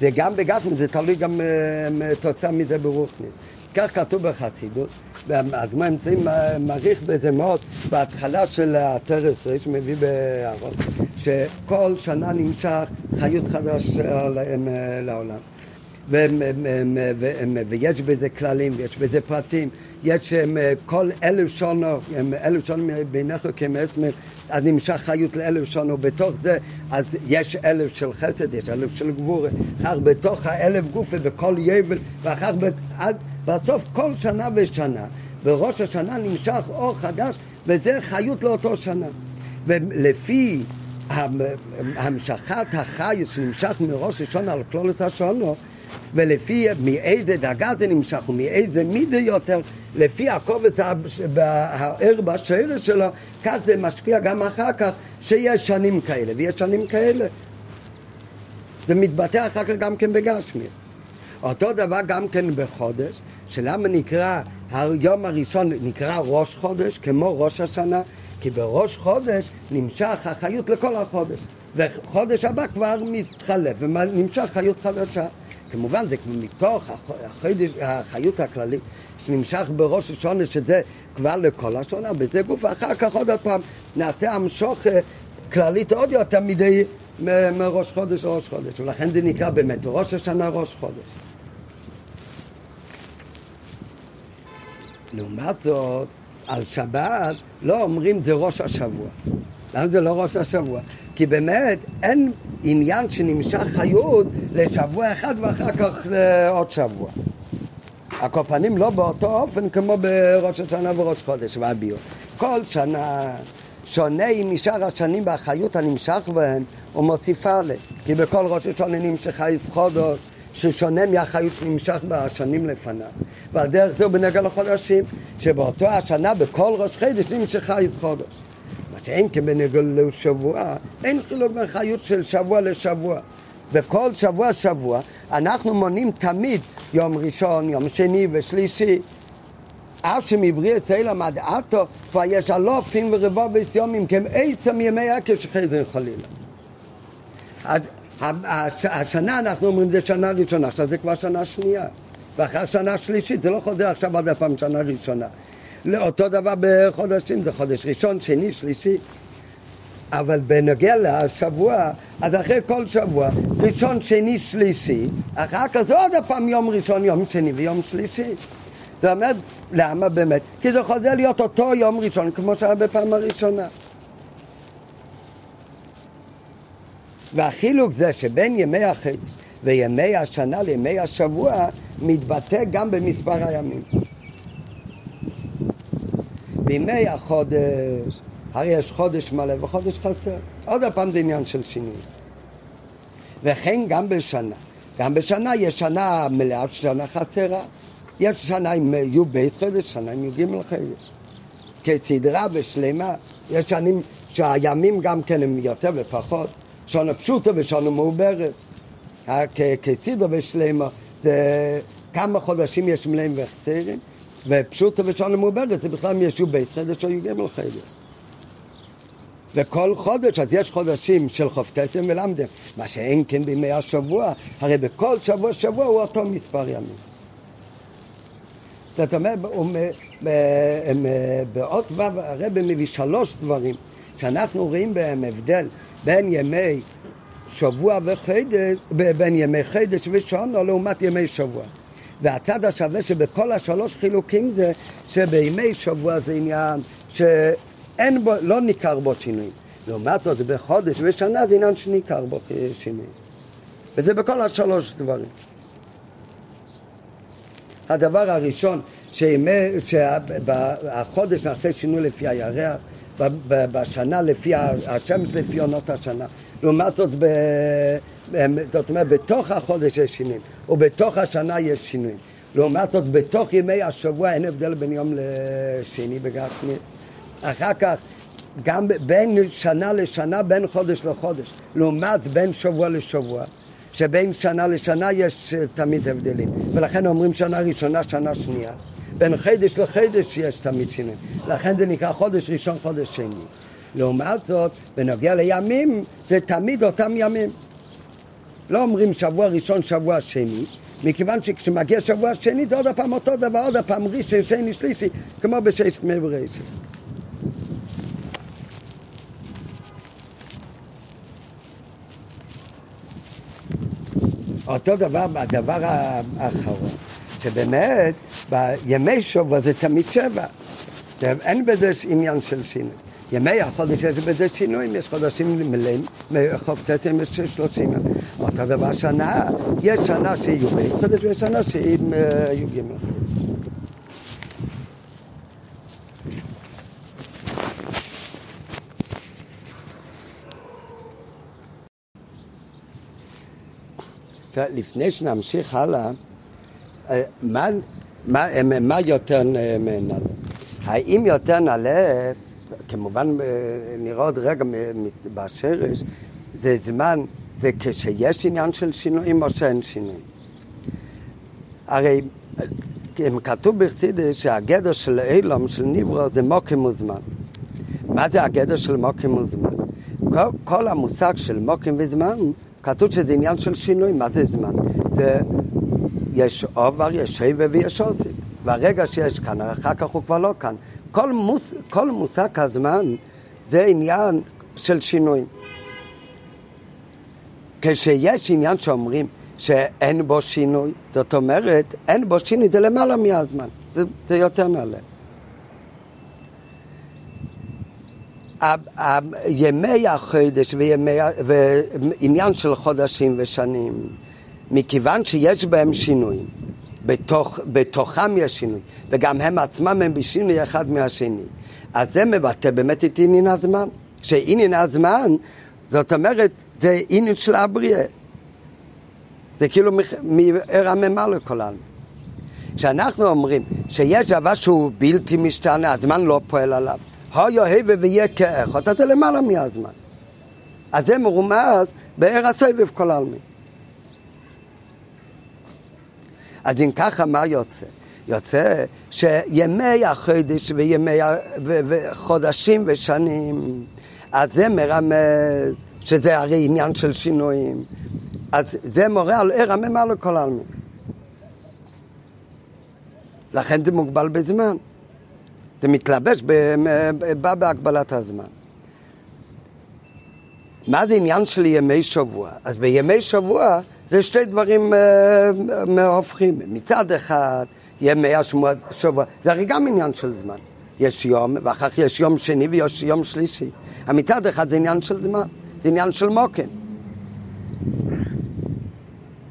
זה גם בגפני, זה תלוי גם uh, תוצאה מזה ברוכניס. כך כתוב בחסידות, והאדמה אמצעים מעריך בזה מאוד, בהתחלה של הטרס ריש מביא בארון, שכל שנה נמשך חיות חדש לעולם. ויש בזה כללים, יש בזה פרטים, יש כל אלף שונו, אלף שונו בעיניך כמסמר, אז נמשך חיות לאלף שונו, בתוך זה אז יש אלף של חסד, יש אלף של גבורה, אחר בתוך האלף גופה בכל יבל, ואחר עד בסוף כל שנה ושנה, בראש השנה נמשך אור חדש, וזה חיות לאותו שנה. ולפי המשכת החי שנמשך מראש השונה על כלולת השונו, ולפי מאיזה דרגה זה נמשך ומאיזה מידה יותר, לפי הקובץ הער בשאלה שלו, כך זה משפיע גם אחר כך שיש שנים כאלה ויש שנים כאלה. זה מתבטא אחר כך גם כן בגשמי. אותו דבר גם כן בחודש, שלמה נקרא, היום הראשון נקרא ראש חודש, כמו ראש השנה, כי בראש חודש נמשך החיות לכל החודש, וחודש הבא כבר מתחלף ונמשך חיות חדשה. כמובן זה מתוך החודש, החיות הכללית שנמשך בראש השונה שזה כבר לכל השונה, בזה גוף, אחר כך עוד פעם נעשה המשוך כללית עוד יותר מדי מראש חודש לראש חודש, ולכן זה נקרא באמת ראש השנה ראש חודש. לעומת זאת, על שבת לא אומרים זה ראש השבוע. למה זה לא ראש השבוע? כי באמת אין עניין שנמשך חיות לשבוע אחד ואחר כך לעוד שבוע. הקופנים לא באותו אופן כמו בראש השנה וראש חודש והביור. כל שנה שונה עם משאר השנים והחיות הנמשך בהן ומוסיפה לה. כי בכל ראש השנה נמשכה חודש ששונה מהחיות שנמשך בשנים לפניו. ועל דרך זה הוא בנגע לחודשים, שבאותו השנה בכל ראש חודש נמשכה חודש. שאין כבנגל לשבוע, אין חילוק בין חיות של שבוע לשבוע. בכל שבוע שבוע אנחנו מונים תמיד יום ראשון, יום שני ושלישי. אף שמבריא אצלם עד עתו כבר יש אלופים ורבובס יומים כמעצם ימי עקב שחזר חלילה. אז השנה אנחנו אומרים זה שנה ראשונה, עכשיו זה כבר שנה שנייה. ואחרי שנה שלישית, זה לא חוזר עכשיו עד הפעם שנה ראשונה. לאותו דבר בחודשים, זה חודש ראשון, שני, שלישי. אבל בנוגע לשבוע, אז אחרי כל שבוע, ראשון, שני, שלישי, אחר כך זה עוד פעם יום ראשון, יום שני ויום שלישי. זאת אומרת, למה באמת? כי זה חוזר להיות אותו יום ראשון כמו שהיה בפעם הראשונה. והחילוק זה שבין ימי החודש וימי השנה לימי השבוע מתבטא גם במספר הימים. בימי החודש, הרי יש חודש מלא וחודש חסר. עוד פעם זה עניין של שינוי. וכן גם בשנה. גם בשנה יש שנה מלאה, שנה חסרה. יש שנה עם י"ב חודש, שנה עם י"ג חודש. כסדרה ושלמה, יש שנים שהימים גם כן הם יותר ופחות. שנה פשוטה ושנה מעוברת. כסדרה ושלמה זה כמה חודשים יש מלאים וחסרים, ופשוטה ושנה מעוברת זה בכלל יש י"ב חודש או י"ג חודש. וכל חודש, אז יש חודשים של חופטתם ולמדם, מה שאין כן בימי השבוע, הרי בכל שבוע שבוע הוא אותו מספר ימים. זאת אומרת, באות ו' הרב מביא שלוש דברים שאנחנו רואים בהם הבדל בין ימי שבוע וחודש, בין ימי חודש ושונו לעומת ימי שבוע. והצד השווה שבכל השלוש חילוקים זה שבימי שבוע זה עניין שאין בו, לא ניכר בו שינוי. לעומת זאת בחודש ושנה זה עניין שניכר בו שינוי. וזה בכל השלוש דברים. הדבר הראשון, שהחודש נעשה שינוי לפי הירח, בשנה לפי השמש לפי עונות השנה. לעומת זאת, ב, זאת אומרת, בתוך החודש יש שינויים, ובתוך השנה יש שינויים. לעומת זאת, בתוך ימי השבוע אין הבדל בין יום לשני בגשמי. אחר כך, גם בין שנה לשנה, בין חודש לחודש, לעומת בין שבוע לשבוע. שבין שנה לשנה יש אה, תמיד הבדלים, ולכן אומרים שנה ראשונה, שנה שנייה. בין חידש לחידש יש תמיד שינוי, לכן זה נקרא חודש ראשון, חודש שני. לעומת זאת, בנוגע לימים, זה תמיד אותם ימים. לא אומרים שבוע ראשון, שבוע שני, מכיוון שכשמגיע שבוע שני זה עוד פעם אותו דבר, עוד פעם ראשון, שני, שלישי, כמו בשש דמי בראשית. אותו דבר בדבר האחרון, שבאמת בימי שבוע זה תמיד שבע, אין בזה עניין של שינוי. ימי החודש יש בזה שינויים, יש חודשים מלאים, חוף תתם יש שלושים. אותו דבר שנה, יש שנה שיהיו בית חודש ויש שנה גימל חודש. לפני שנמשיך הלאה, אה, מה, מה, מה יותר נעלה? האם יותר נעלה, כמובן אה, נראה עוד רגע בשרש, זה זמן, זה כשיש עניין של שינויים או שאין שינויים. הרי אם כתוב בחסידס שהגדר של אילום, של ניברו, זה מוקים וזמן. מה זה הגדר של מוקים וזמן? כל, כל המושג של מוקים וזמן כתוב שזה עניין של שינוי, מה זה זמן? זה, יש עובר, יש שבע ויש עוסק. והרגע שיש כאן, אחר כך הוא כבר לא כאן. כל, מוס, כל מושג הזמן זה עניין של שינוי. כשיש עניין שאומרים שאין בו שינוי, זאת אומרת, אין בו שינוי, זה למעלה מהזמן, זה, זה יותר נעלה. ימי החודש וימי, ועניין של חודשים ושנים, מכיוון שיש בהם שינויים, בתוך, בתוכם יש שינוי, וגם הם עצמם הם בשינוי אחד מהשני, אז זה מבטא באמת את עניין הזמן, שעניין הזמן, זאת אומרת, זה עניין של הבריאה. זה כאילו מער הממה לכל העלמין. כשאנחנו אומרים שיש דבר שהוא בלתי משתנה, הזמן לא פועל עליו. היה הווה ויהיה כאחד, אז זה למעלה מהזמן. אז זה מרומז בער הסבב כל העלמין. אז אם ככה, מה יוצא? יוצא שימי החודש וימי וחודשים ושנים, אז זה מרמז שזה הרי עניין של שינויים. אז זה מורה על ער הממה לכל העלמין. לכן זה מוגבל בזמן. זה מתלבש, בא בהגבלת הזמן. מה זה עניין של ימי שבוע? אז בימי שבוע זה שתי דברים אה, uh, הופכים. מצד אחד, ימי השבוע, שבוע, זה הרי גם עניין של זמן. יש יום, ואחר כך יש יום שני ויש יום שלישי. מצד אחד זה עניין של זמן, זה עניין של מוקם.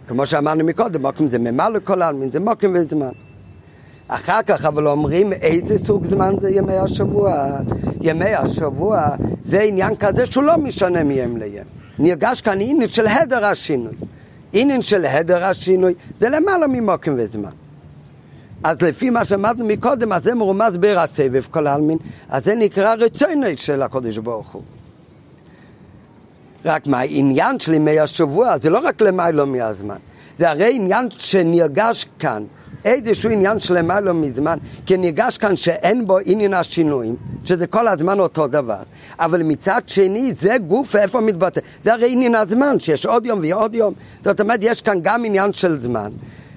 כמו שאמרנו מקודם, מוקם זה ממה לכל העלמין, זה מוקם וזמן. אחר כך אבל אומרים איזה סוג זמן זה ימי השבוע. ימי השבוע זה עניין כזה שהוא לא משנה מיום ליום. נרגש כאן עניין של הדר השינוי. עניין של הדר השינוי זה למעלה ממוקים וזמן. אז לפי מה שאמרנו מקודם, אז זה מרומז בעיר הסבב כל העלמין, אז זה נקרא רצוני של הקודש ברוך הוא. רק מה, העניין של ימי השבוע זה לא רק למיילו מהזמן, זה הרי עניין שנרגש כאן, איזשהו עניין של למיילו מזמן, כי נרגש כאן שאין בו עניין השינויים, שזה כל הזמן אותו דבר, אבל מצד שני זה גוף איפה מתבטא, זה הרי עניין הזמן, שיש עוד יום ועוד יום, זאת אומרת יש כאן גם עניין של זמן.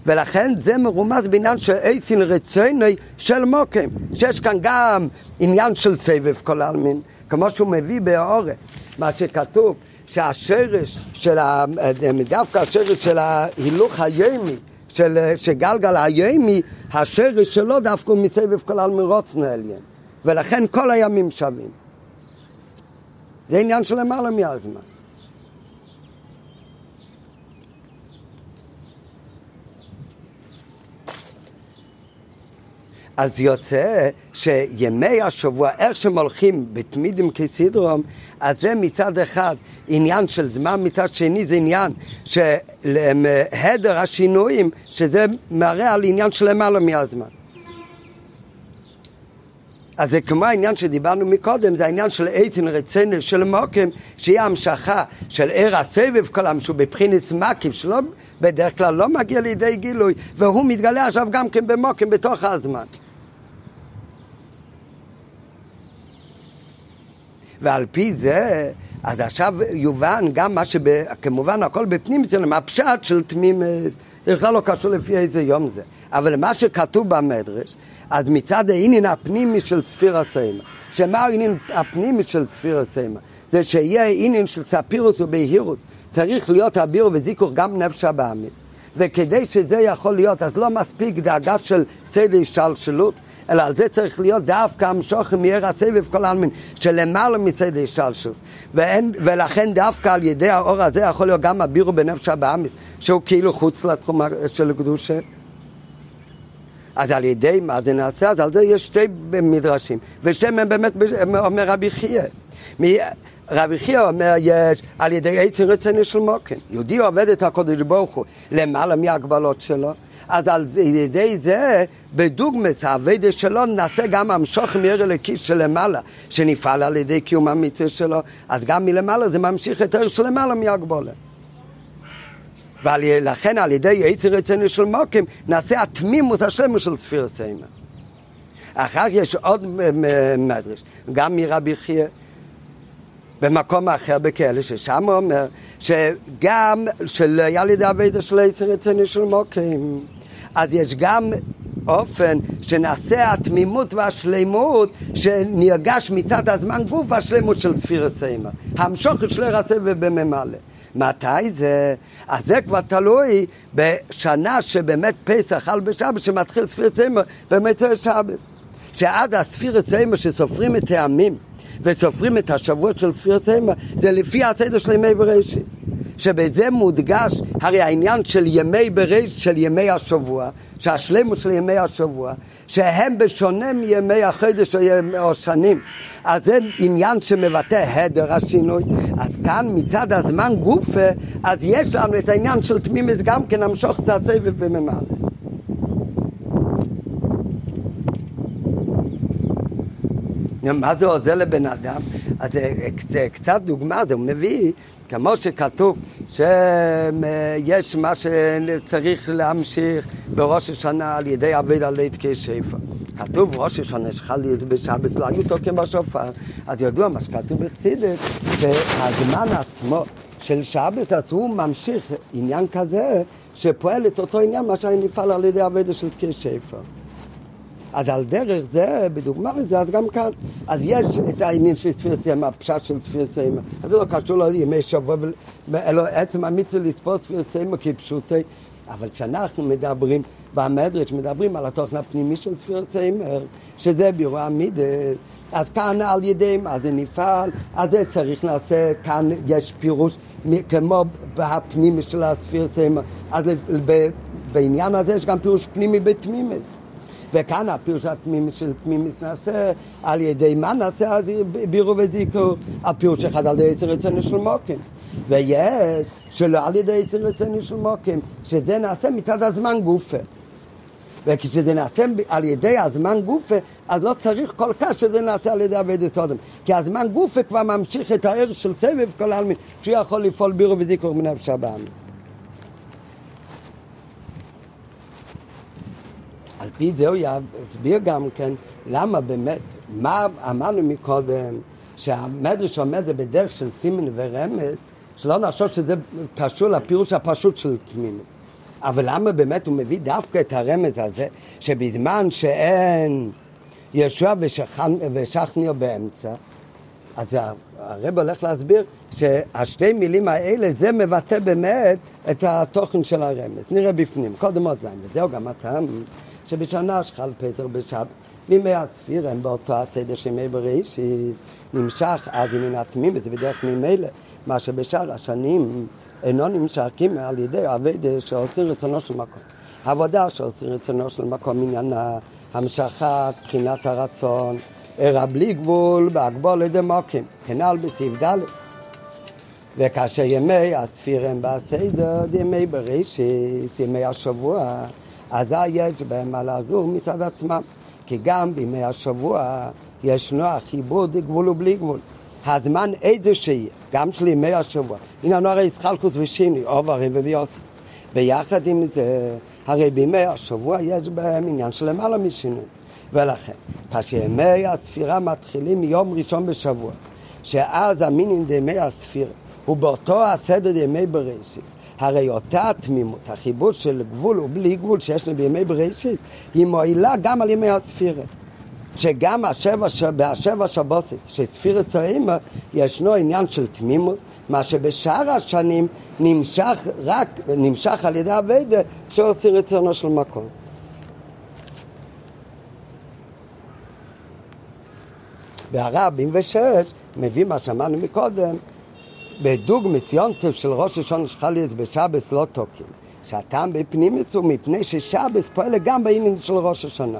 ולכן זה מרומז בעניין של אייסין רצוני של מוקם, שיש כאן גם עניין של סבב כל העלמין, כמו שהוא מביא בעורף, מה שכתוב שהשרש של, ה... דווקא השרש של ההילוך היומי, של, שגלגל היומי, השרש שלו דווקא הוא מסבב כל אלמירוץ נעליין, ולכן כל הימים שווים. זה עניין של למעלה מהזמן. אז יוצא שימי השבוע, איך שהם הולכים בתמידים כסדרום, אז זה מצד אחד עניין של זמן, מצד שני זה עניין של הדר השינויים, שזה מראה על עניין של למעלה מהזמן. אז זה כמו העניין שדיברנו מקודם, זה העניין של עצין רצינו של מוקם, שהיא המשכה של ער הסבב כל העם, שהוא בבחינת מקיף, שלא בדרך כלל לא מגיע לידי גילוי, והוא מתגלה עכשיו גם כן במוקם בתוך הזמן. ועל פי זה, אז עכשיו יובן גם מה שכמובן הכל בפנים אצלנו, הפשט של תמימס, זה בכלל לא קשור לפי איזה יום זה. אבל מה שכתוב במדרש, אז מצד העניין הפנימי של ספיר הסיימה, שמה העניין הפנימי של ספיר הסיימה? זה שיהיה עניין של ספירוס ובהירוס, צריך להיות אביר וזיכוך גם נפש הבאמית. וכדי שזה יכול להיות, אז לא מספיק דאגה של סדר השתלשלות, אלא על זה צריך להיות דווקא המשוכם מעיר הסבב כל העלמין, שלמעלה מצד השתלשלות. ולכן דווקא על ידי האור הזה יכול להיות גם הבירו בנפש הבאמיס, שהוא כאילו חוץ לתחום של קדושה. אז על ידי מה זה נעשה? אז על זה יש שתי מדרשים, ושתיהם הם באמת, אומר רבי חייא. רבי חייא אומר, יש על ידי עצם רצוני של מוקם. יהודי עובד את הקודש ברוך הוא למעלה מהגבלות שלו, אז על ידי זה, בדוגמס האבדה שלו, נעשה גם המשוך מעיר אלוקי שלמעלה, שנפעל על ידי קיום המצווה שלו, אז גם מלמעלה זה ממשיך את העיר שלמעלה מהגבולה. ולכן על ידי יצר רצינו של מוקים, נעשה התמימות השלמות של ספיר סיימה. אחר כך יש עוד מדרש, גם מרבי חייא. במקום אחר בכלא, ששם הוא אומר שגם שלא היה לידי אבידה של עשר רציני של מוקים, אז יש גם אופן שנעשה התמימות והשלמות שנרגש מצד הזמן גוף השלמות של ספיר סיימה. המשוך של רצה ובממלא. מתי זה? אז זה כבר תלוי בשנה שבאמת פסח חל בשבת שמתחיל ספיר סיימה במצוי שבת. שאז הספיר סיימה שסופרים את הימים וסופרים את השבועות של ספיר סיימה זה לפי הסדר של ימי בראשית. שבזה מודגש הרי העניין של ימי בראשית של ימי השבוע שהשלמות של ימי השבוע, שהם בשונה מימי החודש או שנים. אז זה עניין שמבטא הדר השינוי. אז כאן מצד הזמן גופה, אז יש לנו את העניין של תמימס גם כן המשוך את הסבב בממלא. מה זה עוזר לבן אדם? אז זה קצת דוגמה, זה מביא כמו שכתוב שיש מה שצריך להמשיך בראש השנה על ידי עבד על יתקי שפר. כתוב ראש השנה שחל לי בשבת, לא היו תוקעים בשופר, אז ידוע מה שכתוב בחסידת, שהזמן עצמו של שבת, אז הוא ממשיך עניין כזה שפועל את אותו עניין מה שהיה נפעל על ידי עבד של שפר. אז על דרך זה, בדוגמה לזה, אז גם כאן. אז יש את העניין של ספיר סיימה, הפשט של ספיר סיימה. אז זה לא קשור לימי שבוע, אלא עצם המצווה לספור ספיר סיימה כפשוטי. אבל כשאנחנו מדברים במדרש, מדברים על התוכן הפנימי של ספיר סיימה, שזה בירוע מידס, אז כאן על ידי מה זה נפעל, אז זה צריך לעשות, כאן יש פירוש כמו הפנימי של הספיר סיימה, אז בעניין הזה יש גם פירוש פנימי בתמימס. וכאן הפירוש הפנימי של פנימיס נעשה על ידי מה נעשה אז בירו וזיכור, הפירוש אחד על ידי עשר רצוני של מוקים. ויש שלא על ידי עשר רצוני של מוקים, שזה נעשה מצד הזמן גופה. וכשזה נעשה על ידי הזמן גופה, אז לא צריך כל כך שזה נעשה על ידי אבדת אודם. כי הזמן גופה כבר ממשיך את הער של סבב כל העלמין, שהוא יכול לפעול בירו וזיכור מנפש הבאמית. על פי זה הוא יסביר גם כן למה באמת, מה אמרנו מקודם, שהמדרש עומד זה בדרך של סימן ורמז, שלא נחשוב שזה קשור לפירוש הפשוט של תמימוס. אבל למה באמת הוא מביא דווקא את הרמז הזה, שבזמן שאין ישוע ושכניו באמצע, אז הרב הולך להסביר שהשתי מילים האלה, זה מבטא באמת את התוכן של הרמז. נראה בפנים, קודם עוד זין, וזהו גם הטעם שבשנה שחל פסח בשבת, בימי הספיר הם באותו הסדר של ימי בראשית, נמשך אז עם התמימים, וזה בדרך ממילא, מה שבשאר השנים אינו נמשכים על ידי עבד שעושים רצונו של מקום. עבודה שעושים רצונו של מקום עניינה המשכת, בחינת הרצון, ערה בלי גבול, בהגבול לידי מוקים, כנ"ל בסעיף ד' וכאשר ימי הספיר הם בסדר, ימי בראשית, ימי השבוע, אזי יש בהם מה לעזור מצד עצמם, כי גם בימי השבוע ישנו החיבור גבול ובלי גבול. הזמן איזה שיהיה, גם של ימי השבוע. הנה הרי ישחלקוס ושיני, עוברים וביוסי. ביחד עם זה, הרי בימי השבוע יש בהם עניין של למעלה משינוי. ולכן, כאשר ימי הספירה מתחילים מיום ראשון בשבוע, שאז המינים דימי הספירה הוא באותו הסדר ימי בראשית, הרי אותה התמימות, החיבור של גבול ובלי גבול שיש לנו בימי בראשית, היא מועילה גם על ימי הספירה. שגם השבע, בשבע שבוסית, שספירת סוהימה, ישנו עניין של תמימוס, מה שבשאר השנים נמשך רק, נמשך על ידי אביידה שעושים רצונו של מקום. בהרבים ושש מביא מה שאמרנו מקודם, בדוגמת יונטב של ראש השון שחליץ בשבס לא תוקים, שהטעם בפנימיס הוא מפני ששבס פועל גם בעניין של ראש השנה.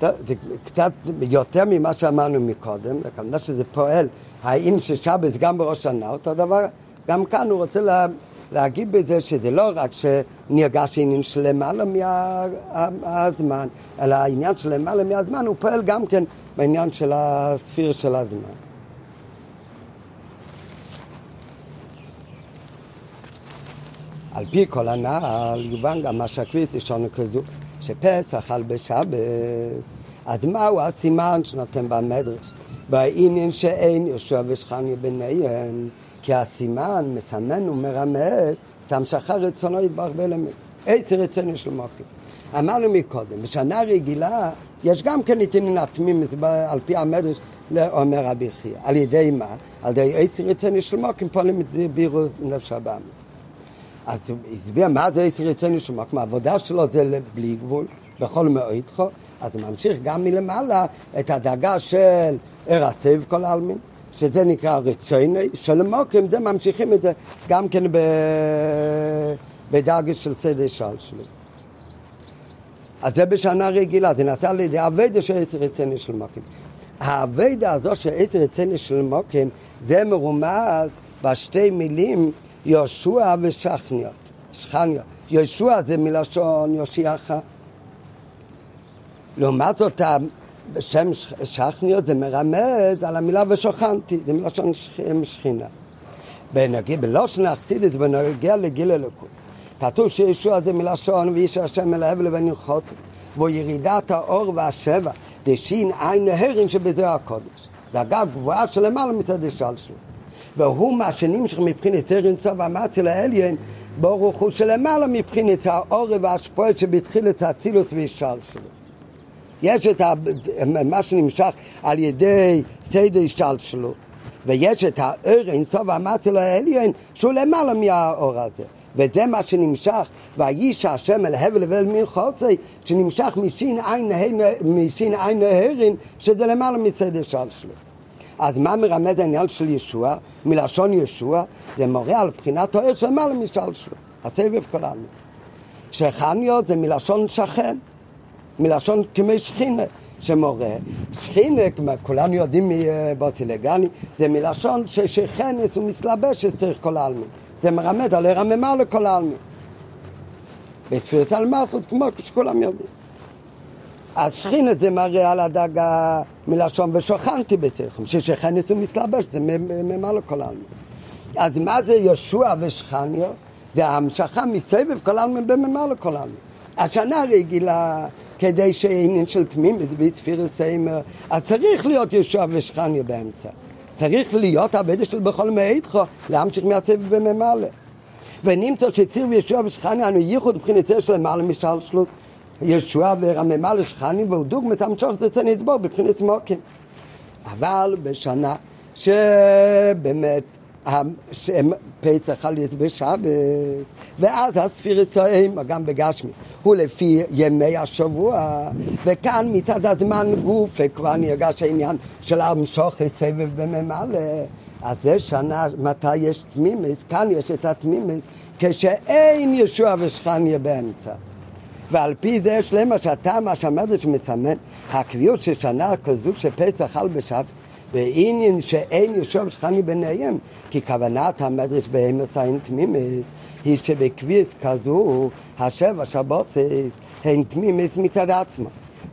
זה קצת יותר ממה שאמרנו מקודם, כמובן שזה פועל, העין של שבס גם בראש שנה, אותו דבר, גם כאן הוא רוצה לה, להגיד בזה שזה לא רק שנרגש עניין של למעלה מהזמן, אלא העניין של למעלה מהזמן הוא פועל גם כן בעניין של הספיר של הזמן. על פי כל הנעל, יובן גם מה שהקביץ יש לנו כזו. שפסח על בשבס, אז מהו הסימן שנותן במדרש? בעניין שאין יהושע ושכניה ביניהם, כי הסימן מסמן ומרמז את המשכה רצונו יתברך בלמס. איזה רצון יש למוקר. אמרנו מקודם, בשנה רגילה יש גם כן עתינין התמימס על פי המדרש לאומר רבי חייא. על ידי מה? על ידי איזה רצון יש למוקר, פועלים את זה בירו נפש הבאמס. אז הוא הסביר מה זה עשר רצוני שמקום, העבודה שלו זה בלי גבול, בכל מאויתך, אז הוא ממשיך גם מלמעלה את הדאגה של ארסב כל העלמין, שזה נקרא רצוני, של מוקם, זה ממשיכים את זה גם כן ב... בדאגה של צדי שלשלוס. אז זה בשנה רגילה, זה נעשה על ידי אביידה של עשר רצוני של מוקם. האביידה הזו של עשר רצוני של מוקם, זה מרומז בשתי מילים יהושע ושכניה, שכניה. יהושע זה מלשון יושיעך. לעומת זאת, בשם שכניה זה מרמז על המילה ושוכנתי, זה מלשון שכינה. בנגיע, בלושן החסידית, בנגיע לגיל אלוקות. כתוב שישוע זה מלשון ואיש השם אל האבל לבן חוסר, והוא ירידת האור והשבע, דשין עין ההרין שבזה הקודש. דרגה גבוהה שלמעלה מצד השל שלו. והוא מה שנמשך מבחינת זר אינסוף אמרתי לעליין ברוך הוא שלמעלה מבחינת האור והשפועת שבתחילת האצילות והשתלשלות. יש את מה שנמשך על ידי סדר השתלשלות ויש את האור אינסוף אמרתי לעליין שהוא למעלה מהאור הזה וזה מה שנמשך, ואיש השם אל הבל ואל מלחוצי, שנמשך משין עין נהרין, שזה למעלה מצד שלוש. אז מה מרמז העניין של ישוע? מלשון ישוע, זה מורה על בחינת האר של למעלה משלשלות, הסבב כל העלמין. שחניות זה מלשון שכן, מלשון כמי שכינה. שמורה. שכינה, כמו כולנו יודעים מבוסילגני, זה מלשון ששכנת ומסלבשת צריך כל העלמין. זה מרמז על הרממה לכל העלמין. בספירת מלכות, כמו שכולם יודעים. אז שכינת זה מראה על הדאגה מלשון ושוכנתי בצריכם, ששכנת ומסלבשת זה ממה לכל העלמין. אז מה זה יהושע ושכניה? זה ההמשכה מסבב כל העלמין בממה לכל העלמין. השנה רגילה כדי שיהיה עניין של תמימות בספירת סיימר, אז צריך להיות יהושע ושכניה באמצע. צריך להיות עבד של בכל מאיתך, להמשיך מהסבב בממלא. ונמצא שציר וישוע ושכניה אנו ייחוד מבחינתו של למעלה משל שלוש. ישוע ורממה לשכניה והוא דוגמת המשוך זה לסבור בבחינת מוקים. אבל בשנה שבאמת פסח על יצבי שבת, ואז הספירת צועם, גם בגשמיס, הוא לפי ימי השבוע, וכאן מצד הזמן גוף, כבר נרגש העניין של המשוך סבב בממלא. אז זה שנה, מתי יש תמימס? כאן יש את התמימס, כשאין ישוע ושכניה באמצע. ועל פי זה יש למה שהטעם מה שהמדרש מסמן, הקביעות שנה כזו שפסח חל בשבת, בעניין שאין יושב שכני ביניהם, כי כוונת המדרש באמץ אין תמימס, היא שבקביעת כזו, השבע שבוסס הן תמימס מצד עצמו.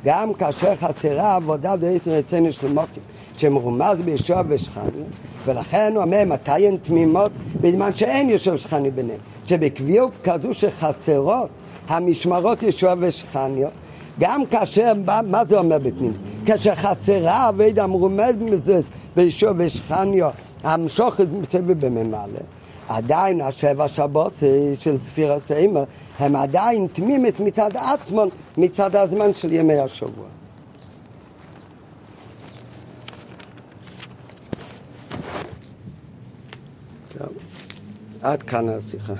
גם כאשר חסרה עבודה בעצם רצינו של מוקים, שמרומז בישוע ושכני, ולכן הוא אומר מתי הן תמימות? בזמן שאין יושב שכני ביניהם. שבקביעות כזו שחסרות המשמרות ישוע ושכניה, גם כאשר, מה זה אומר בפנים? כאשר חסרה אבד המרומז מזה בישוע ושכניה, המשוך את זה בממלא. עדיין השבע שבות של ספירה סיימה הם עדיין תמימת מצד עצמם, מצד הזמן של ימי השבוע. עד כאן השיחה.